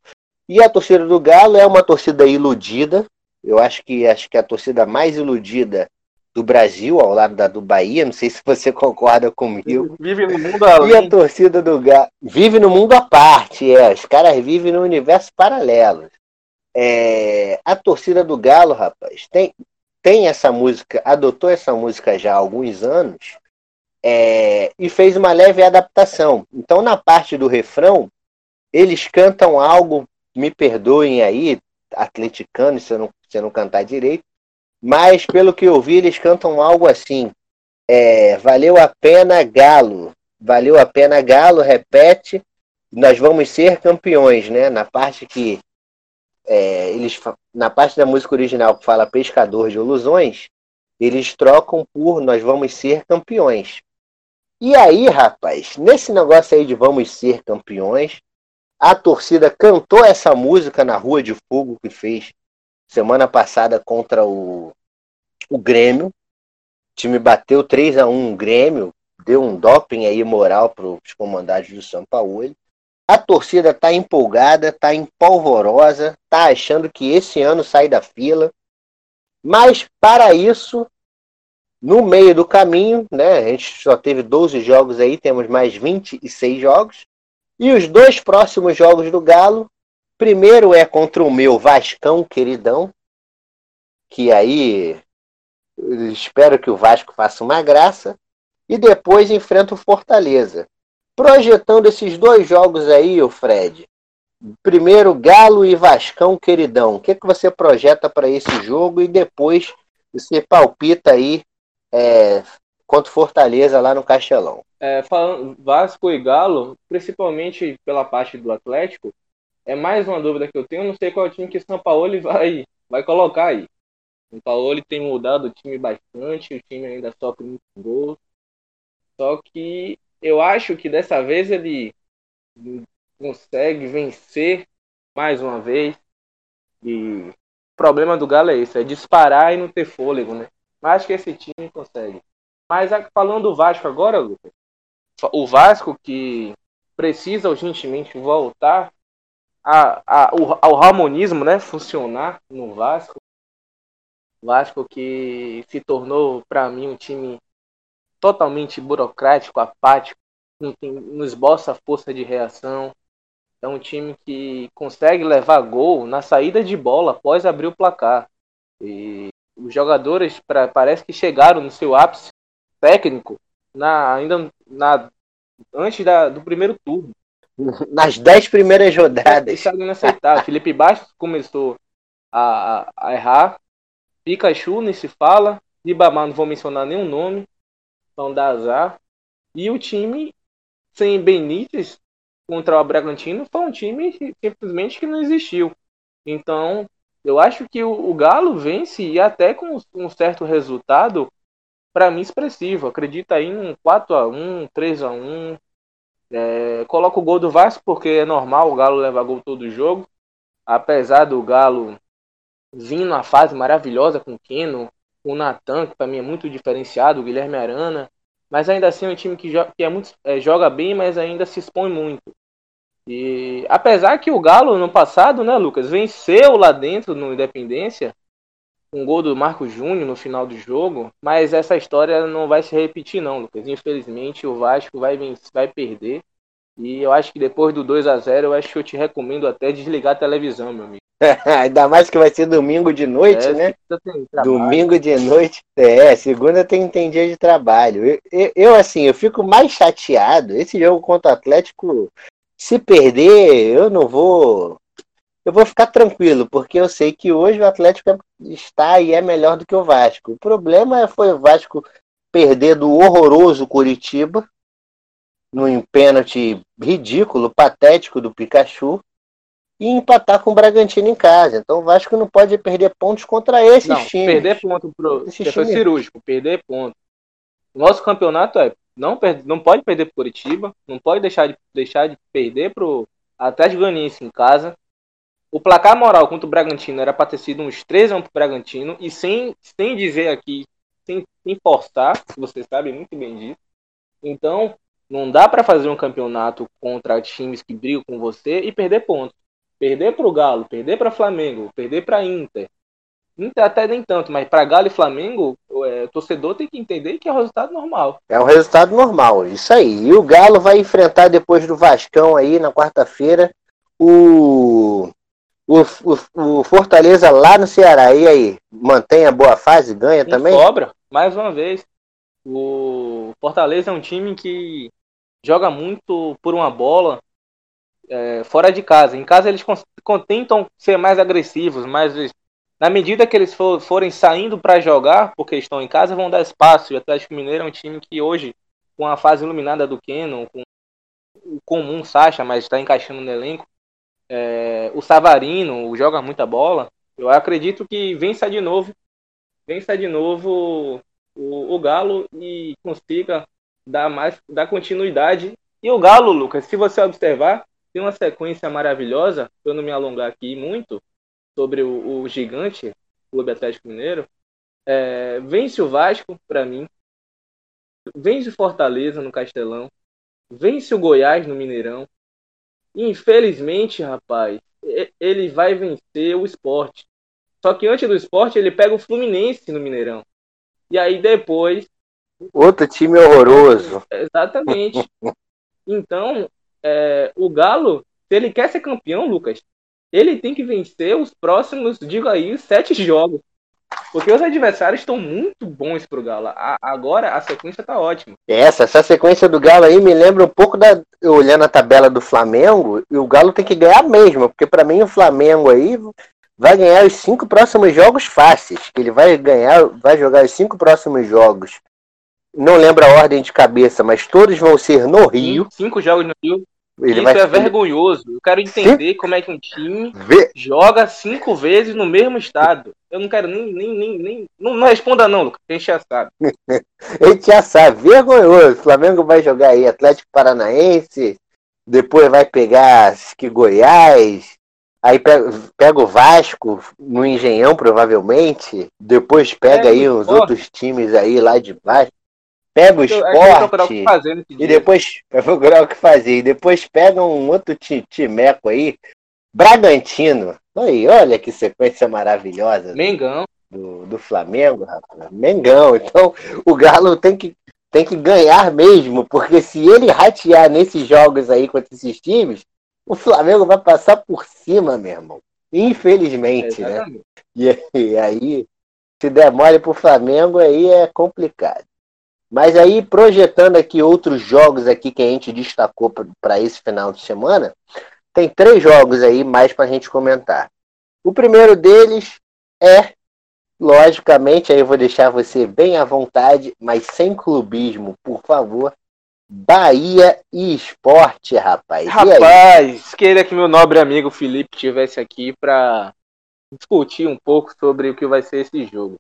E a torcida do Galo é uma torcida iludida. Eu acho que acho que é a torcida mais iludida do Brasil, ao lado da do Bahia. Não sei se você <laughs> concorda comigo. Vive no mundo além. E a torcida do Galo vive no mundo à parte. É, os caras vivem no universo paralelo. É, a torcida do Galo, rapaz, tem, tem essa música, adotou essa música já há alguns anos é, e fez uma leve adaptação. Então, na parte do refrão, eles cantam algo, me perdoem aí, atleticano, se eu não, se eu não cantar direito, mas pelo que eu vi, eles cantam algo assim: é, valeu a pena, Galo, valeu a pena, Galo, repete, nós vamos ser campeões, né? Na parte que é, eles na parte da música original que fala pescador de ilusões, eles trocam por nós vamos ser campeões. E aí, rapaz, nesse negócio aí de vamos ser campeões, a torcida cantou essa música na Rua de Fogo que fez semana passada contra o, o Grêmio. O time bateu 3 a 1 o Grêmio, deu um doping aí moral para os comandados do São Paulo. A torcida está empolgada, está empolvorosa, está achando que esse ano sai da fila. Mas para isso, no meio do caminho, né, a gente só teve 12 jogos aí, temos mais 26 jogos. E os dois próximos jogos do Galo, primeiro é contra o meu Vascão queridão, que aí espero que o Vasco faça uma graça, e depois enfrenta o Fortaleza. Projetando esses dois jogos aí, o Fred. Primeiro, Galo e Vascão, queridão. O que, que você projeta para esse jogo? E depois você palpita aí é, contra Fortaleza lá no Castelão. É, falando Vasco e Galo, principalmente pela parte do Atlético, é mais uma dúvida que eu tenho. Eu não sei qual time que o São Paulo vai, vai colocar aí. O São Paulo tem mudado o time bastante, o time ainda sofre muito gol. Só que eu acho que dessa vez ele consegue vencer mais uma vez. E o problema do Galo é isso, é disparar e não ter fôlego, né? Acho que esse time consegue. Mas falando do Vasco agora, Lucas, o Vasco que precisa urgentemente voltar a, a, ao, ao harmonismo, né, funcionar no Vasco. Vasco que se tornou para mim um time totalmente burocrático, apático, não, tem, não esboça força de reação. É um time que consegue levar gol na saída de bola após abrir o placar. E os jogadores pra, parece que chegaram no seu ápice técnico na, ainda na, antes da, do primeiro turno. <laughs> Nas dez primeiras rodadas. Isso é inaceitável. <laughs> Felipe Bastos começou a, a, a errar. Pikachu nem se fala. Ribamar não vou mencionar nenhum nome vão dar azar. E o time sem Benítez contra o Bragantino foi um time simplesmente que não existiu. Então, eu acho que o, o Galo vence e até com um certo resultado, para mim, expressivo. Acredita aí em 4 a 1 3 a 1 é, Coloca o gol do Vasco, porque é normal o Galo levar gol todo jogo. Apesar do Galo vir numa fase maravilhosa com o Keno, o Natan, que para mim é muito diferenciado, o Guilherme Arana, mas ainda assim é um time que, que é muito, é, joga bem, mas ainda se expõe muito. E apesar que o Galo no passado, né, Lucas, venceu lá dentro no Independência, um gol do Marco Júnior no final do jogo, mas essa história não vai se repetir não, Lucas. Infelizmente o Vasco vai, vencer, vai perder. E eu acho que depois do 2 a 0 eu acho que eu te recomendo até desligar a televisão, meu amigo. <laughs> Ainda mais que vai ser domingo de noite, é, né? Domingo de noite. É, segunda tem, tem dia de trabalho. Eu, eu, eu, assim, eu fico mais chateado. Esse jogo contra o Atlético, se perder, eu não vou. Eu vou ficar tranquilo, porque eu sei que hoje o Atlético está e é melhor do que o Vasco. O problema foi o Vasco perder do horroroso Curitiba, num pênalti ridículo, patético do Pikachu e empatar com o Bragantino em casa. Então o Vasco não pode perder pontos contra esses não, times. Perder ponto pro. Esses foi cirúrgico, perder ponto. Nosso campeonato é. Não, não pode perder pro Curitiba, não pode deixar de, deixar de perder pro Atlético Goianiense em casa. O placar moral contra o Bragantino era para ter sido uns 3 a 1 pro Bragantino, e sem, sem dizer aqui, sem, sem forçar, você sabe muito bem disso. Então, não dá para fazer um campeonato contra times que brigam com você e perder pontos. Perder para o Galo, perder para Flamengo, perder para Inter. Até nem tanto, mas para Galo e Flamengo, é, o torcedor tem que entender que é o resultado normal. É um resultado normal, isso aí. E o Galo vai enfrentar depois do Vascão aí na quarta-feira o, o, o, o, Fortaleza lá no Ceará. E aí, mantém a boa fase, ganha também? Sobra, mais uma vez. O Fortaleza é um time que joga muito por uma bola, é, fora de casa. Em casa eles tentam ser mais agressivos, mas na medida que eles for, forem saindo para jogar, porque estão em casa, vão dar espaço. E o Atlético Mineiro é um time que hoje, com a fase iluminada do Keno, com o comum Sacha, mas está encaixando no elenco, é, o Savarino joga muita bola. Eu acredito que vença de novo, vença de novo o, o Galo e consiga dar mais, dar continuidade. E o Galo, Lucas, se você observar, tem uma sequência maravilhosa, para eu não me alongar aqui muito, sobre o, o gigante, o Clube Atlético Mineiro. É, vence o Vasco, para mim. Vence o Fortaleza no Castelão. Vence o Goiás no Mineirão. E, infelizmente, rapaz, ele vai vencer o esporte. Só que antes do esporte, ele pega o Fluminense no Mineirão. E aí depois. Outro time horroroso. Exatamente. <laughs> Então, é, o Galo, se ele quer ser campeão, Lucas, ele tem que vencer os próximos, digo aí, sete jogos. Porque os adversários estão muito bons pro Galo. A, agora a sequência tá ótima. Essa, essa sequência do Galo aí me lembra um pouco da. Olhando a tabela do Flamengo, e o Galo tem que ganhar mesmo, porque para mim o Flamengo aí vai ganhar os cinco próximos jogos fáceis. Que ele vai ganhar, vai jogar os cinco próximos jogos. Não lembro a ordem de cabeça, mas todos vão ser no Rio. Cinco jogos no Rio. Ele Isso é vergonhoso. Eu quero entender Sim. como é que um time Vê. joga cinco vezes no mesmo estado. Eu não quero nem. nem, nem, nem... Não, não, responda, não, Lucas. A gente já sabe. <laughs> a gente já sabe. Vergonhoso. O Flamengo vai jogar aí Atlético Paranaense. Depois vai pegar que Goiás. Aí pega, pega, o Vasco no Engenhão, provavelmente. Depois pega é, aí os outros times aí lá de baixo. Pega o esporte e depois vai procurar o que fazer. E depois pega um outro timeco aí, Bragantino. Aí, olha que sequência maravilhosa. Mengão. Do, do Flamengo, rapaz. Mengão. Então, o Galo tem que, tem que ganhar mesmo, porque se ele ratear nesses jogos aí contra esses times, o Flamengo vai passar por cima, meu irmão. Infelizmente, é, né? E, e aí, se der mole pro Flamengo, aí é complicado. Mas aí, projetando aqui outros jogos aqui que a gente destacou para esse final de semana, tem três jogos aí mais para a gente comentar. O primeiro deles é, logicamente, aí eu vou deixar você bem à vontade, mas sem clubismo, por favor. Bahia e Esporte, rapaz. Rapaz, queria que meu nobre amigo Felipe tivesse aqui para discutir um pouco sobre o que vai ser esse jogo.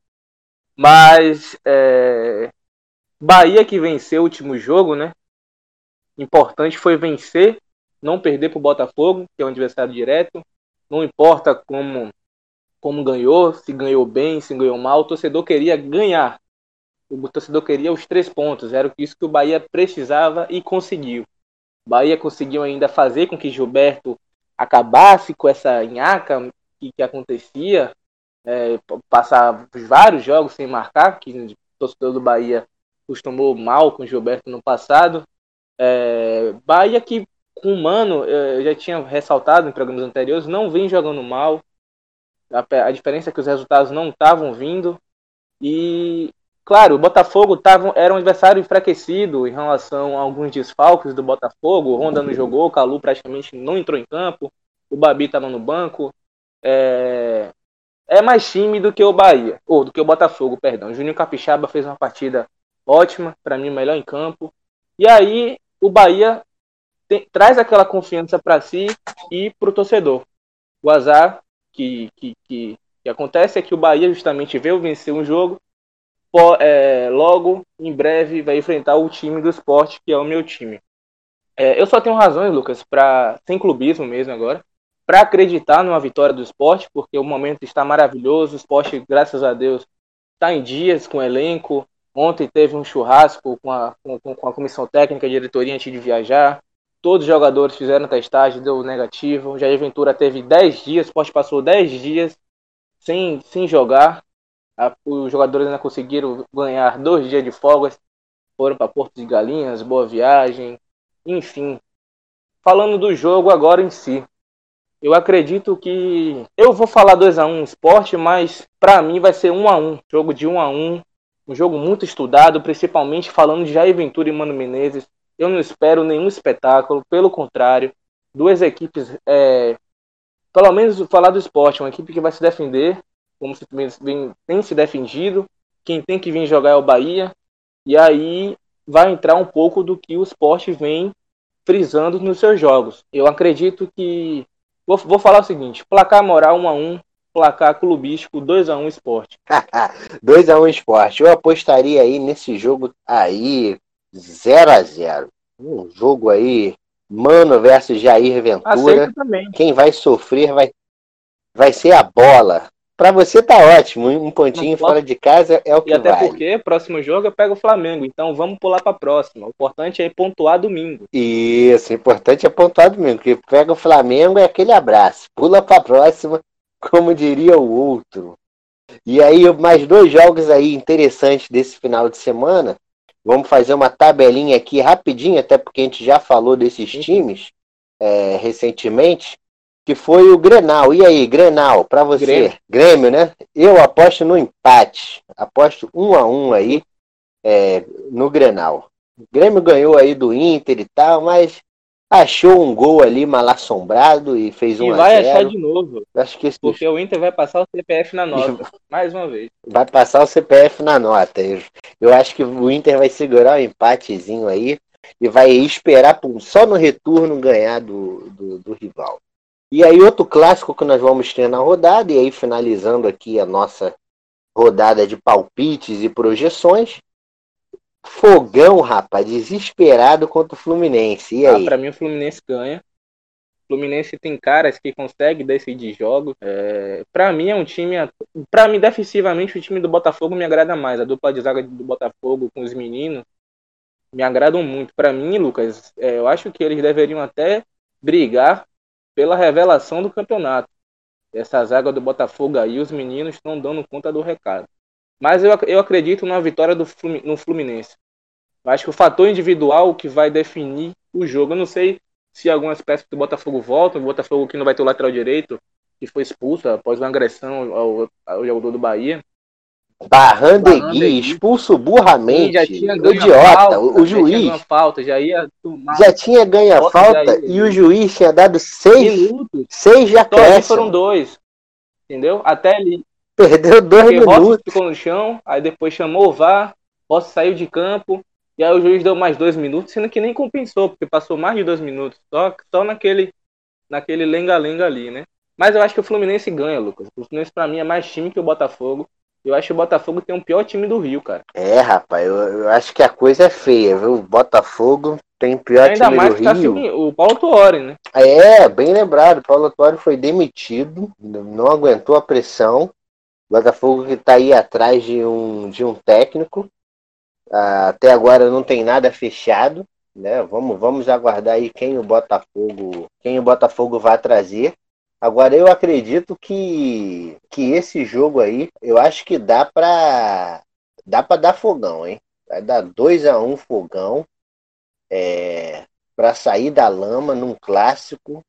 Mas é, Bahia que venceu o último jogo, né? Importante foi vencer, não perder para o Botafogo, que é um adversário direto. Não importa como, como ganhou, se ganhou bem, se ganhou mal, o torcedor queria ganhar. O torcedor queria os três pontos, era isso que o Bahia precisava e conseguiu. O Bahia conseguiu ainda fazer com que Gilberto acabasse com essa nhaca que, que acontecia, é, passar vários jogos sem marcar, que o torcedor do Bahia costumou mal com o Gilberto no passado. É, Bahia que com o Mano, eu já tinha ressaltado em programas anteriores, não vem jogando mal. A, a diferença é que os resultados não estavam vindo. E, claro, o Botafogo tava, era um adversário enfraquecido em relação a alguns desfalques do Botafogo. O Honda não jogou, o Calu praticamente não entrou em campo, o Babi estava no banco. É, é mais time do que o Bahia, ou do que o Botafogo, perdão. O Juninho Capixaba fez uma partida ótima, para mim melhor em campo. E aí o Bahia tem, traz aquela confiança para si e para o torcedor. O azar que, que, que, que, acontece é que o Bahia justamente veio vencer um jogo, pô, é, logo, em breve, vai enfrentar o time do esporte, que é o meu time. É, eu só tenho razões, Lucas, para sem clubismo mesmo agora, para acreditar numa vitória do esporte, porque o momento está maravilhoso, o esporte, graças a Deus, está em dias com o elenco. Ontem teve um churrasco com a, com, com a comissão técnica, a diretoria antes de viajar. Todos os jogadores fizeram testagem, deu negativo. Jair Ventura teve 10 dias, o esporte passou 10 dias sem, sem jogar. os jogadores ainda conseguiram ganhar dois dias de folgas. Foram para Porto de Galinhas, boa viagem, enfim. Falando do jogo agora em si. Eu acredito que eu vou falar 2 a 1 um esporte, mas para mim vai ser 1 um a 1, um, jogo de 1 um a 1, um jogo muito estudado, principalmente falando de Jair Ventura e Mano Menezes. Eu não espero nenhum espetáculo, pelo contrário, duas equipes, é, pelo menos falar do esporte, uma equipe que vai se defender, como se vem, tem se defendido. Quem tem que vir jogar é o Bahia, e aí vai entrar um pouco do que o esporte vem frisando nos seus jogos. Eu acredito que Vou, vou falar o seguinte: placar moral 1 a 1 placar clubístico 2 a 1 esporte. 2 a 1 esporte. Eu apostaria aí nesse jogo aí 0 a 0. Um jogo aí Mano versus Jair Ventura. Quem vai sofrer vai vai ser a bola. Para você tá ótimo, um pontinho fora de casa é o que E até vale. porque próximo jogo eu pego o Flamengo, então vamos pular para próxima. O importante é pontuar domingo. Isso, o importante é pontuar domingo, porque pega o Flamengo é aquele abraço, pula para próxima, como diria o outro. E aí mais dois jogos aí interessantes desse final de semana. Vamos fazer uma tabelinha aqui rapidinho, até porque a gente já falou desses times é, recentemente que foi o Grenal. E aí, Grenal, para você? Grêmio. Grêmio. né? Eu aposto no empate. Aposto um a um aí é, no Grenal. O Grêmio ganhou aí do Inter e tal, mas achou um gol ali mal assombrado e fez um e vai achar de novo. Acho que esse... Porque o Inter vai passar o CPF na nota, <laughs> mais uma vez. Vai passar o CPF na nota. Eu acho que o Inter vai segurar o um empatezinho aí e vai esperar só no retorno ganhar do, do, do rival. E aí, outro clássico que nós vamos ter na rodada, e aí finalizando aqui a nossa rodada de palpites e projeções. Fogão, rapaz, desesperado contra o Fluminense. E ah, aí? Ah, pra mim, o Fluminense ganha. O Fluminense tem caras que consegue decidir jogos. É, para mim é um time, para mim defensivamente o time do Botafogo me agrada mais. A dupla de zaga do Botafogo com os meninos me agradam muito. Para mim, Lucas, é, eu acho que eles deveriam até brigar pela revelação do campeonato. Essa zaga do Botafogo aí, os meninos estão dando conta do recado. Mas eu, eu acredito na vitória do no Fluminense. Eu acho que o fator individual que vai definir o jogo. Eu não sei se algumas peças do Botafogo voltam. O Botafogo que não vai ter o lateral direito, que foi expulso após uma agressão ao, ao jogador do Bahia. Barrandegui expulso burramente. Já tinha idiota. Falta, o, juiz. Já, falta, já, ia tomar já tinha ganho a falta e o juiz tinha dado seis minutos. Seis já foram dois. Entendeu? Até ali. Perdeu dois Porque minutos. Rossi ficou no chão, aí depois chamou o VAR, Rossi saiu de campo, e aí o juiz deu mais dois minutos, sendo que nem compensou, porque passou mais de dois minutos, só, só naquele naquele lenga-lenga ali, né? Mas eu acho que o Fluminense ganha, Lucas. O Fluminense pra mim é mais time que o Botafogo. Eu acho que o Botafogo tem o pior time do Rio, cara. É, rapaz, eu, eu acho que a coisa é feia, viu? O Botafogo tem o pior Ainda time mais do tá Rio. Assim, o Paulo Tuori, né? É, bem lembrado. O Paulo Tuori foi demitido, não aguentou a pressão. Botafogo que tá aí atrás de um, de um técnico. Ah, até agora não tem nada fechado. Né? Vamos, vamos aguardar aí quem o Botafogo, quem o Botafogo vai trazer. Agora eu acredito que, que esse jogo aí, eu acho que dá para dá para dar fogão, hein? Vai dar 2 a 1 um fogão é, para sair da lama num clássico.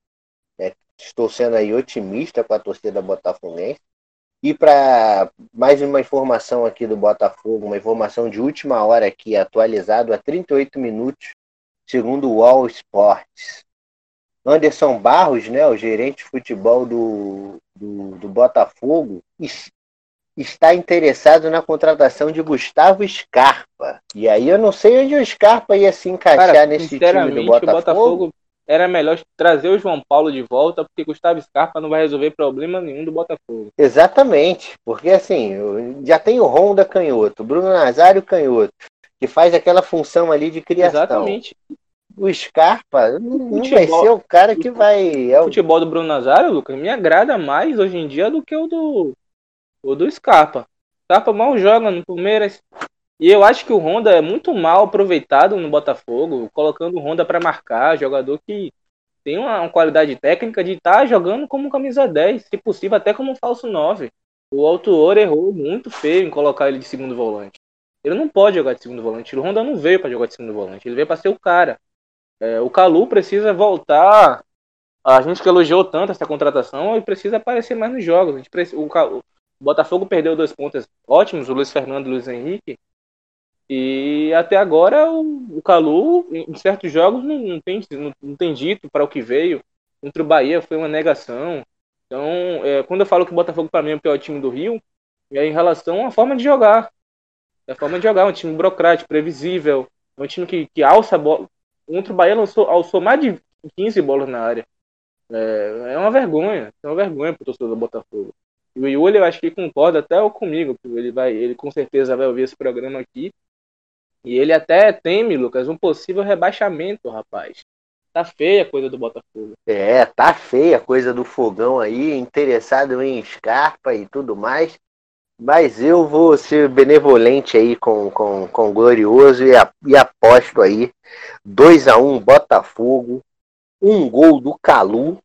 É, estou sendo aí otimista com a torcida botafoguense. E para mais uma informação aqui do Botafogo, uma informação de última hora aqui, atualizado a 38 minutos, segundo o All Sports. Anderson Barros, né, o gerente de futebol do, do, do Botafogo, está interessado na contratação de Gustavo Scarpa. E aí eu não sei onde o Scarpa ia se encaixar Cara, nesse time do Botafogo. o Botafogo era melhor trazer o João Paulo de volta, porque Gustavo Scarpa não vai resolver problema nenhum do Botafogo. Exatamente, porque assim, já tem o Honda canhoto, Bruno Nazário canhoto, que faz aquela função ali de criação. Exatamente. O Scarpa não vai ser o cara que vai. É O o... futebol do Bruno Nazário, Lucas, me agrada mais hoje em dia do que o do, o do Scarpa. Scarpa mal joga no Palmeiras. E eu acho que o Honda é muito mal aproveitado no Botafogo, colocando o Honda para marcar, jogador que tem uma, uma qualidade técnica de estar jogando como camisa 10, se possível até como falso 9. O autor errou muito feio em colocar ele de segundo volante. Ele não pode jogar de segundo volante. O Honda não veio para jogar de segundo volante, ele veio para ser o cara. É, o Calu precisa voltar. A gente que elogiou tanto essa contratação, ele precisa aparecer mais nos jogos. A gente preci- o, o Botafogo perdeu dois pontos ótimos, o Luiz Fernando e o Luiz Henrique. E até agora o, o Calu, em em certos jogos, não, não tem, não, não tem dito para o que veio. Contra o Bahia foi uma negação. Então, é, quando eu falo que o Botafogo para mim é o pior time do Rio, é em relação à forma de jogar. É a forma de jogar, um time burocrático, previsível. Um time que, que alça a bola. Contra o Bahia lançou, alçou mais de 15 bolas na área. É, é uma vergonha. É uma vergonha pro torcedor do Botafogo. E o Yuli, eu acho que concorda até comigo. Ele, vai, ele com certeza vai ouvir esse programa aqui. E ele até teme, Lucas, um possível rebaixamento, rapaz. Tá feia a coisa do Botafogo. É, tá feia a coisa do fogão aí, interessado em Scarpa e tudo mais. Mas eu vou ser benevolente aí com, com, com o Glorioso e, a- e aposto aí 2 a 1 Botafogo, um gol do Calu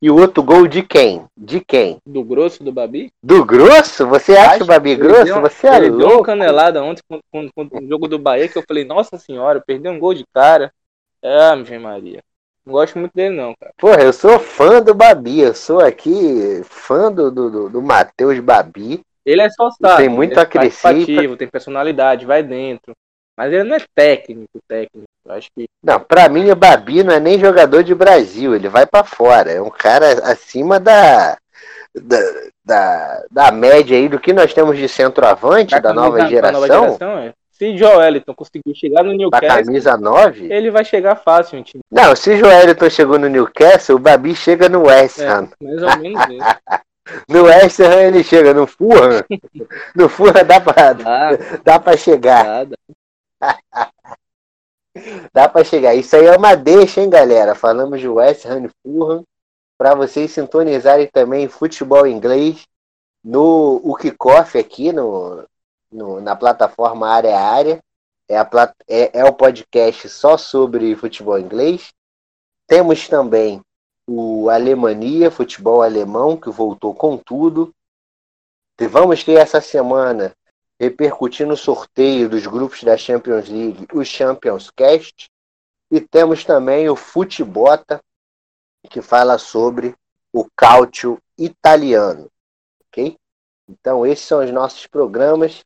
e o outro gol de quem? De quem? Do grosso do Babi? Do Grosso? Você acha Acho o Babi Grosso? deu- Você é ele deu uma louco? canelada ontem com, com, com o jogo do Bahia que eu falei, nossa senhora, perdeu um gol de cara. É, Ave Maria. Não gosto muito dele, não, cara. Porra, eu sou fã do Babi, eu sou aqui fã do, do, do, Matheus Babi. Ele é só sabe. Tem muito ele é a crescer participativo, tem personalidade, vai dentro. Mas ele não é técnico, técnico. Eu acho que Não, pra mim o Babi não é nem jogador de Brasil, ele vai pra fora. É um cara acima da, da, da, da média aí do que nós temos de centroavante da, pra nova, camisa- geração, nova geração é. Se Joeliton conseguir chegar no da Newcastle, camisa 9. ele vai chegar fácil, time. Não, se Joelito chegou no Newcastle, o Babi chega no West Ham. É, mais ou menos isso. <laughs> No West Ham ele chega, no Fulham. <laughs> No Fulham dá pra, dá pra chegar. nada. Dá <laughs> pra chegar. Isso aí é uma deixa, hein, galera? Falamos de West Ham Fulham. Para vocês sintonizarem também futebol inglês no o kickoff aqui no, no- na plataforma Área a Área. É, a, é, é o podcast só sobre futebol inglês. Temos também o Alemania, futebol alemão, que voltou com tudo. Vamos ter essa semana repercutindo o sorteio dos grupos da Champions League, o Champions Cast, e temos também o Futebota, que fala sobre o cálcio italiano, ok? Então esses são os nossos programas.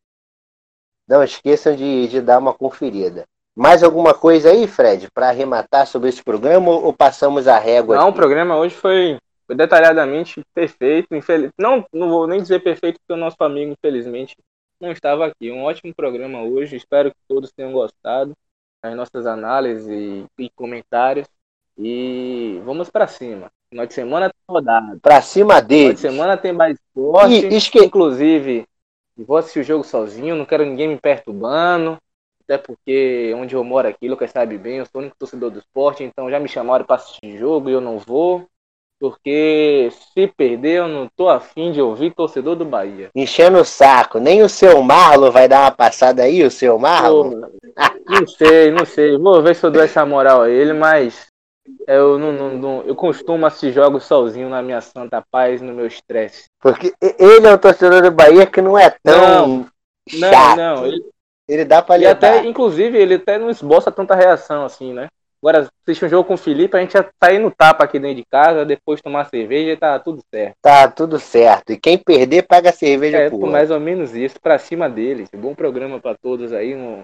Não esqueçam de, de dar uma conferida. Mais alguma coisa aí, Fred, para arrematar sobre esse programa ou passamos a régua? Não, o aqui? programa hoje foi, foi detalhadamente perfeito. Infeliz... Não, não vou nem dizer perfeito, porque o nosso amigo, infelizmente, não estava aqui. Um ótimo programa hoje. Espero que todos tenham gostado das nossas análises e, e comentários. E vamos para cima. Final de semana tem rodada. Para cima Final de deles. semana tem mais esporte. E- esque- Inclusive, vou assistir o jogo sozinho, não quero ninguém me perturbando. Até porque onde eu moro aqui, Lucas sabe bem, eu sou o único torcedor do esporte, então já me chamaram para assistir jogo e eu não vou. Porque se perder, eu não tô afim de ouvir torcedor do Bahia. Enchendo o saco. Nem o seu Marlon vai dar uma passada aí, o seu Marlon? Pô, não sei, não sei. Vou ver se eu dou essa moral a ele, mas eu não, não- não- eu costumo assistir jogos sozinho na minha santa paz, no meu estresse. Porque ele é um torcedor do Bahia que não é tão Não, chato. não, ele, Ele dá pra E até, inclusive, ele até não esboça tanta reação assim, né? Agora, assistir um jogo com o Felipe, a gente já sair no tapa aqui dentro de casa, depois tomar cerveja e tá tudo certo. Tá tudo certo. E quem perder, paga a cerveja É, outro. mais ou menos isso, pra cima deles. Bom programa pra todos aí, um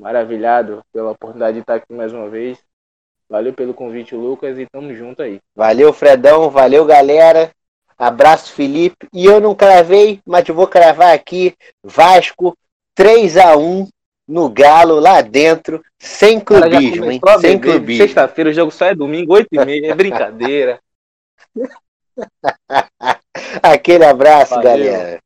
maravilhado pela oportunidade de estar aqui mais uma vez. Valeu pelo convite, Lucas, e tamo junto aí. Valeu, Fredão. Valeu, galera. Abraço, Felipe. E eu não cravei, mas vou cravar aqui. Vasco 3 a 1 no Galo, lá dentro, sem clubismo, hein? Sem clubismo. Sexta-feira o jogo só é domingo, 8 e meia, é brincadeira. <laughs> Aquele abraço, Valeu. galera.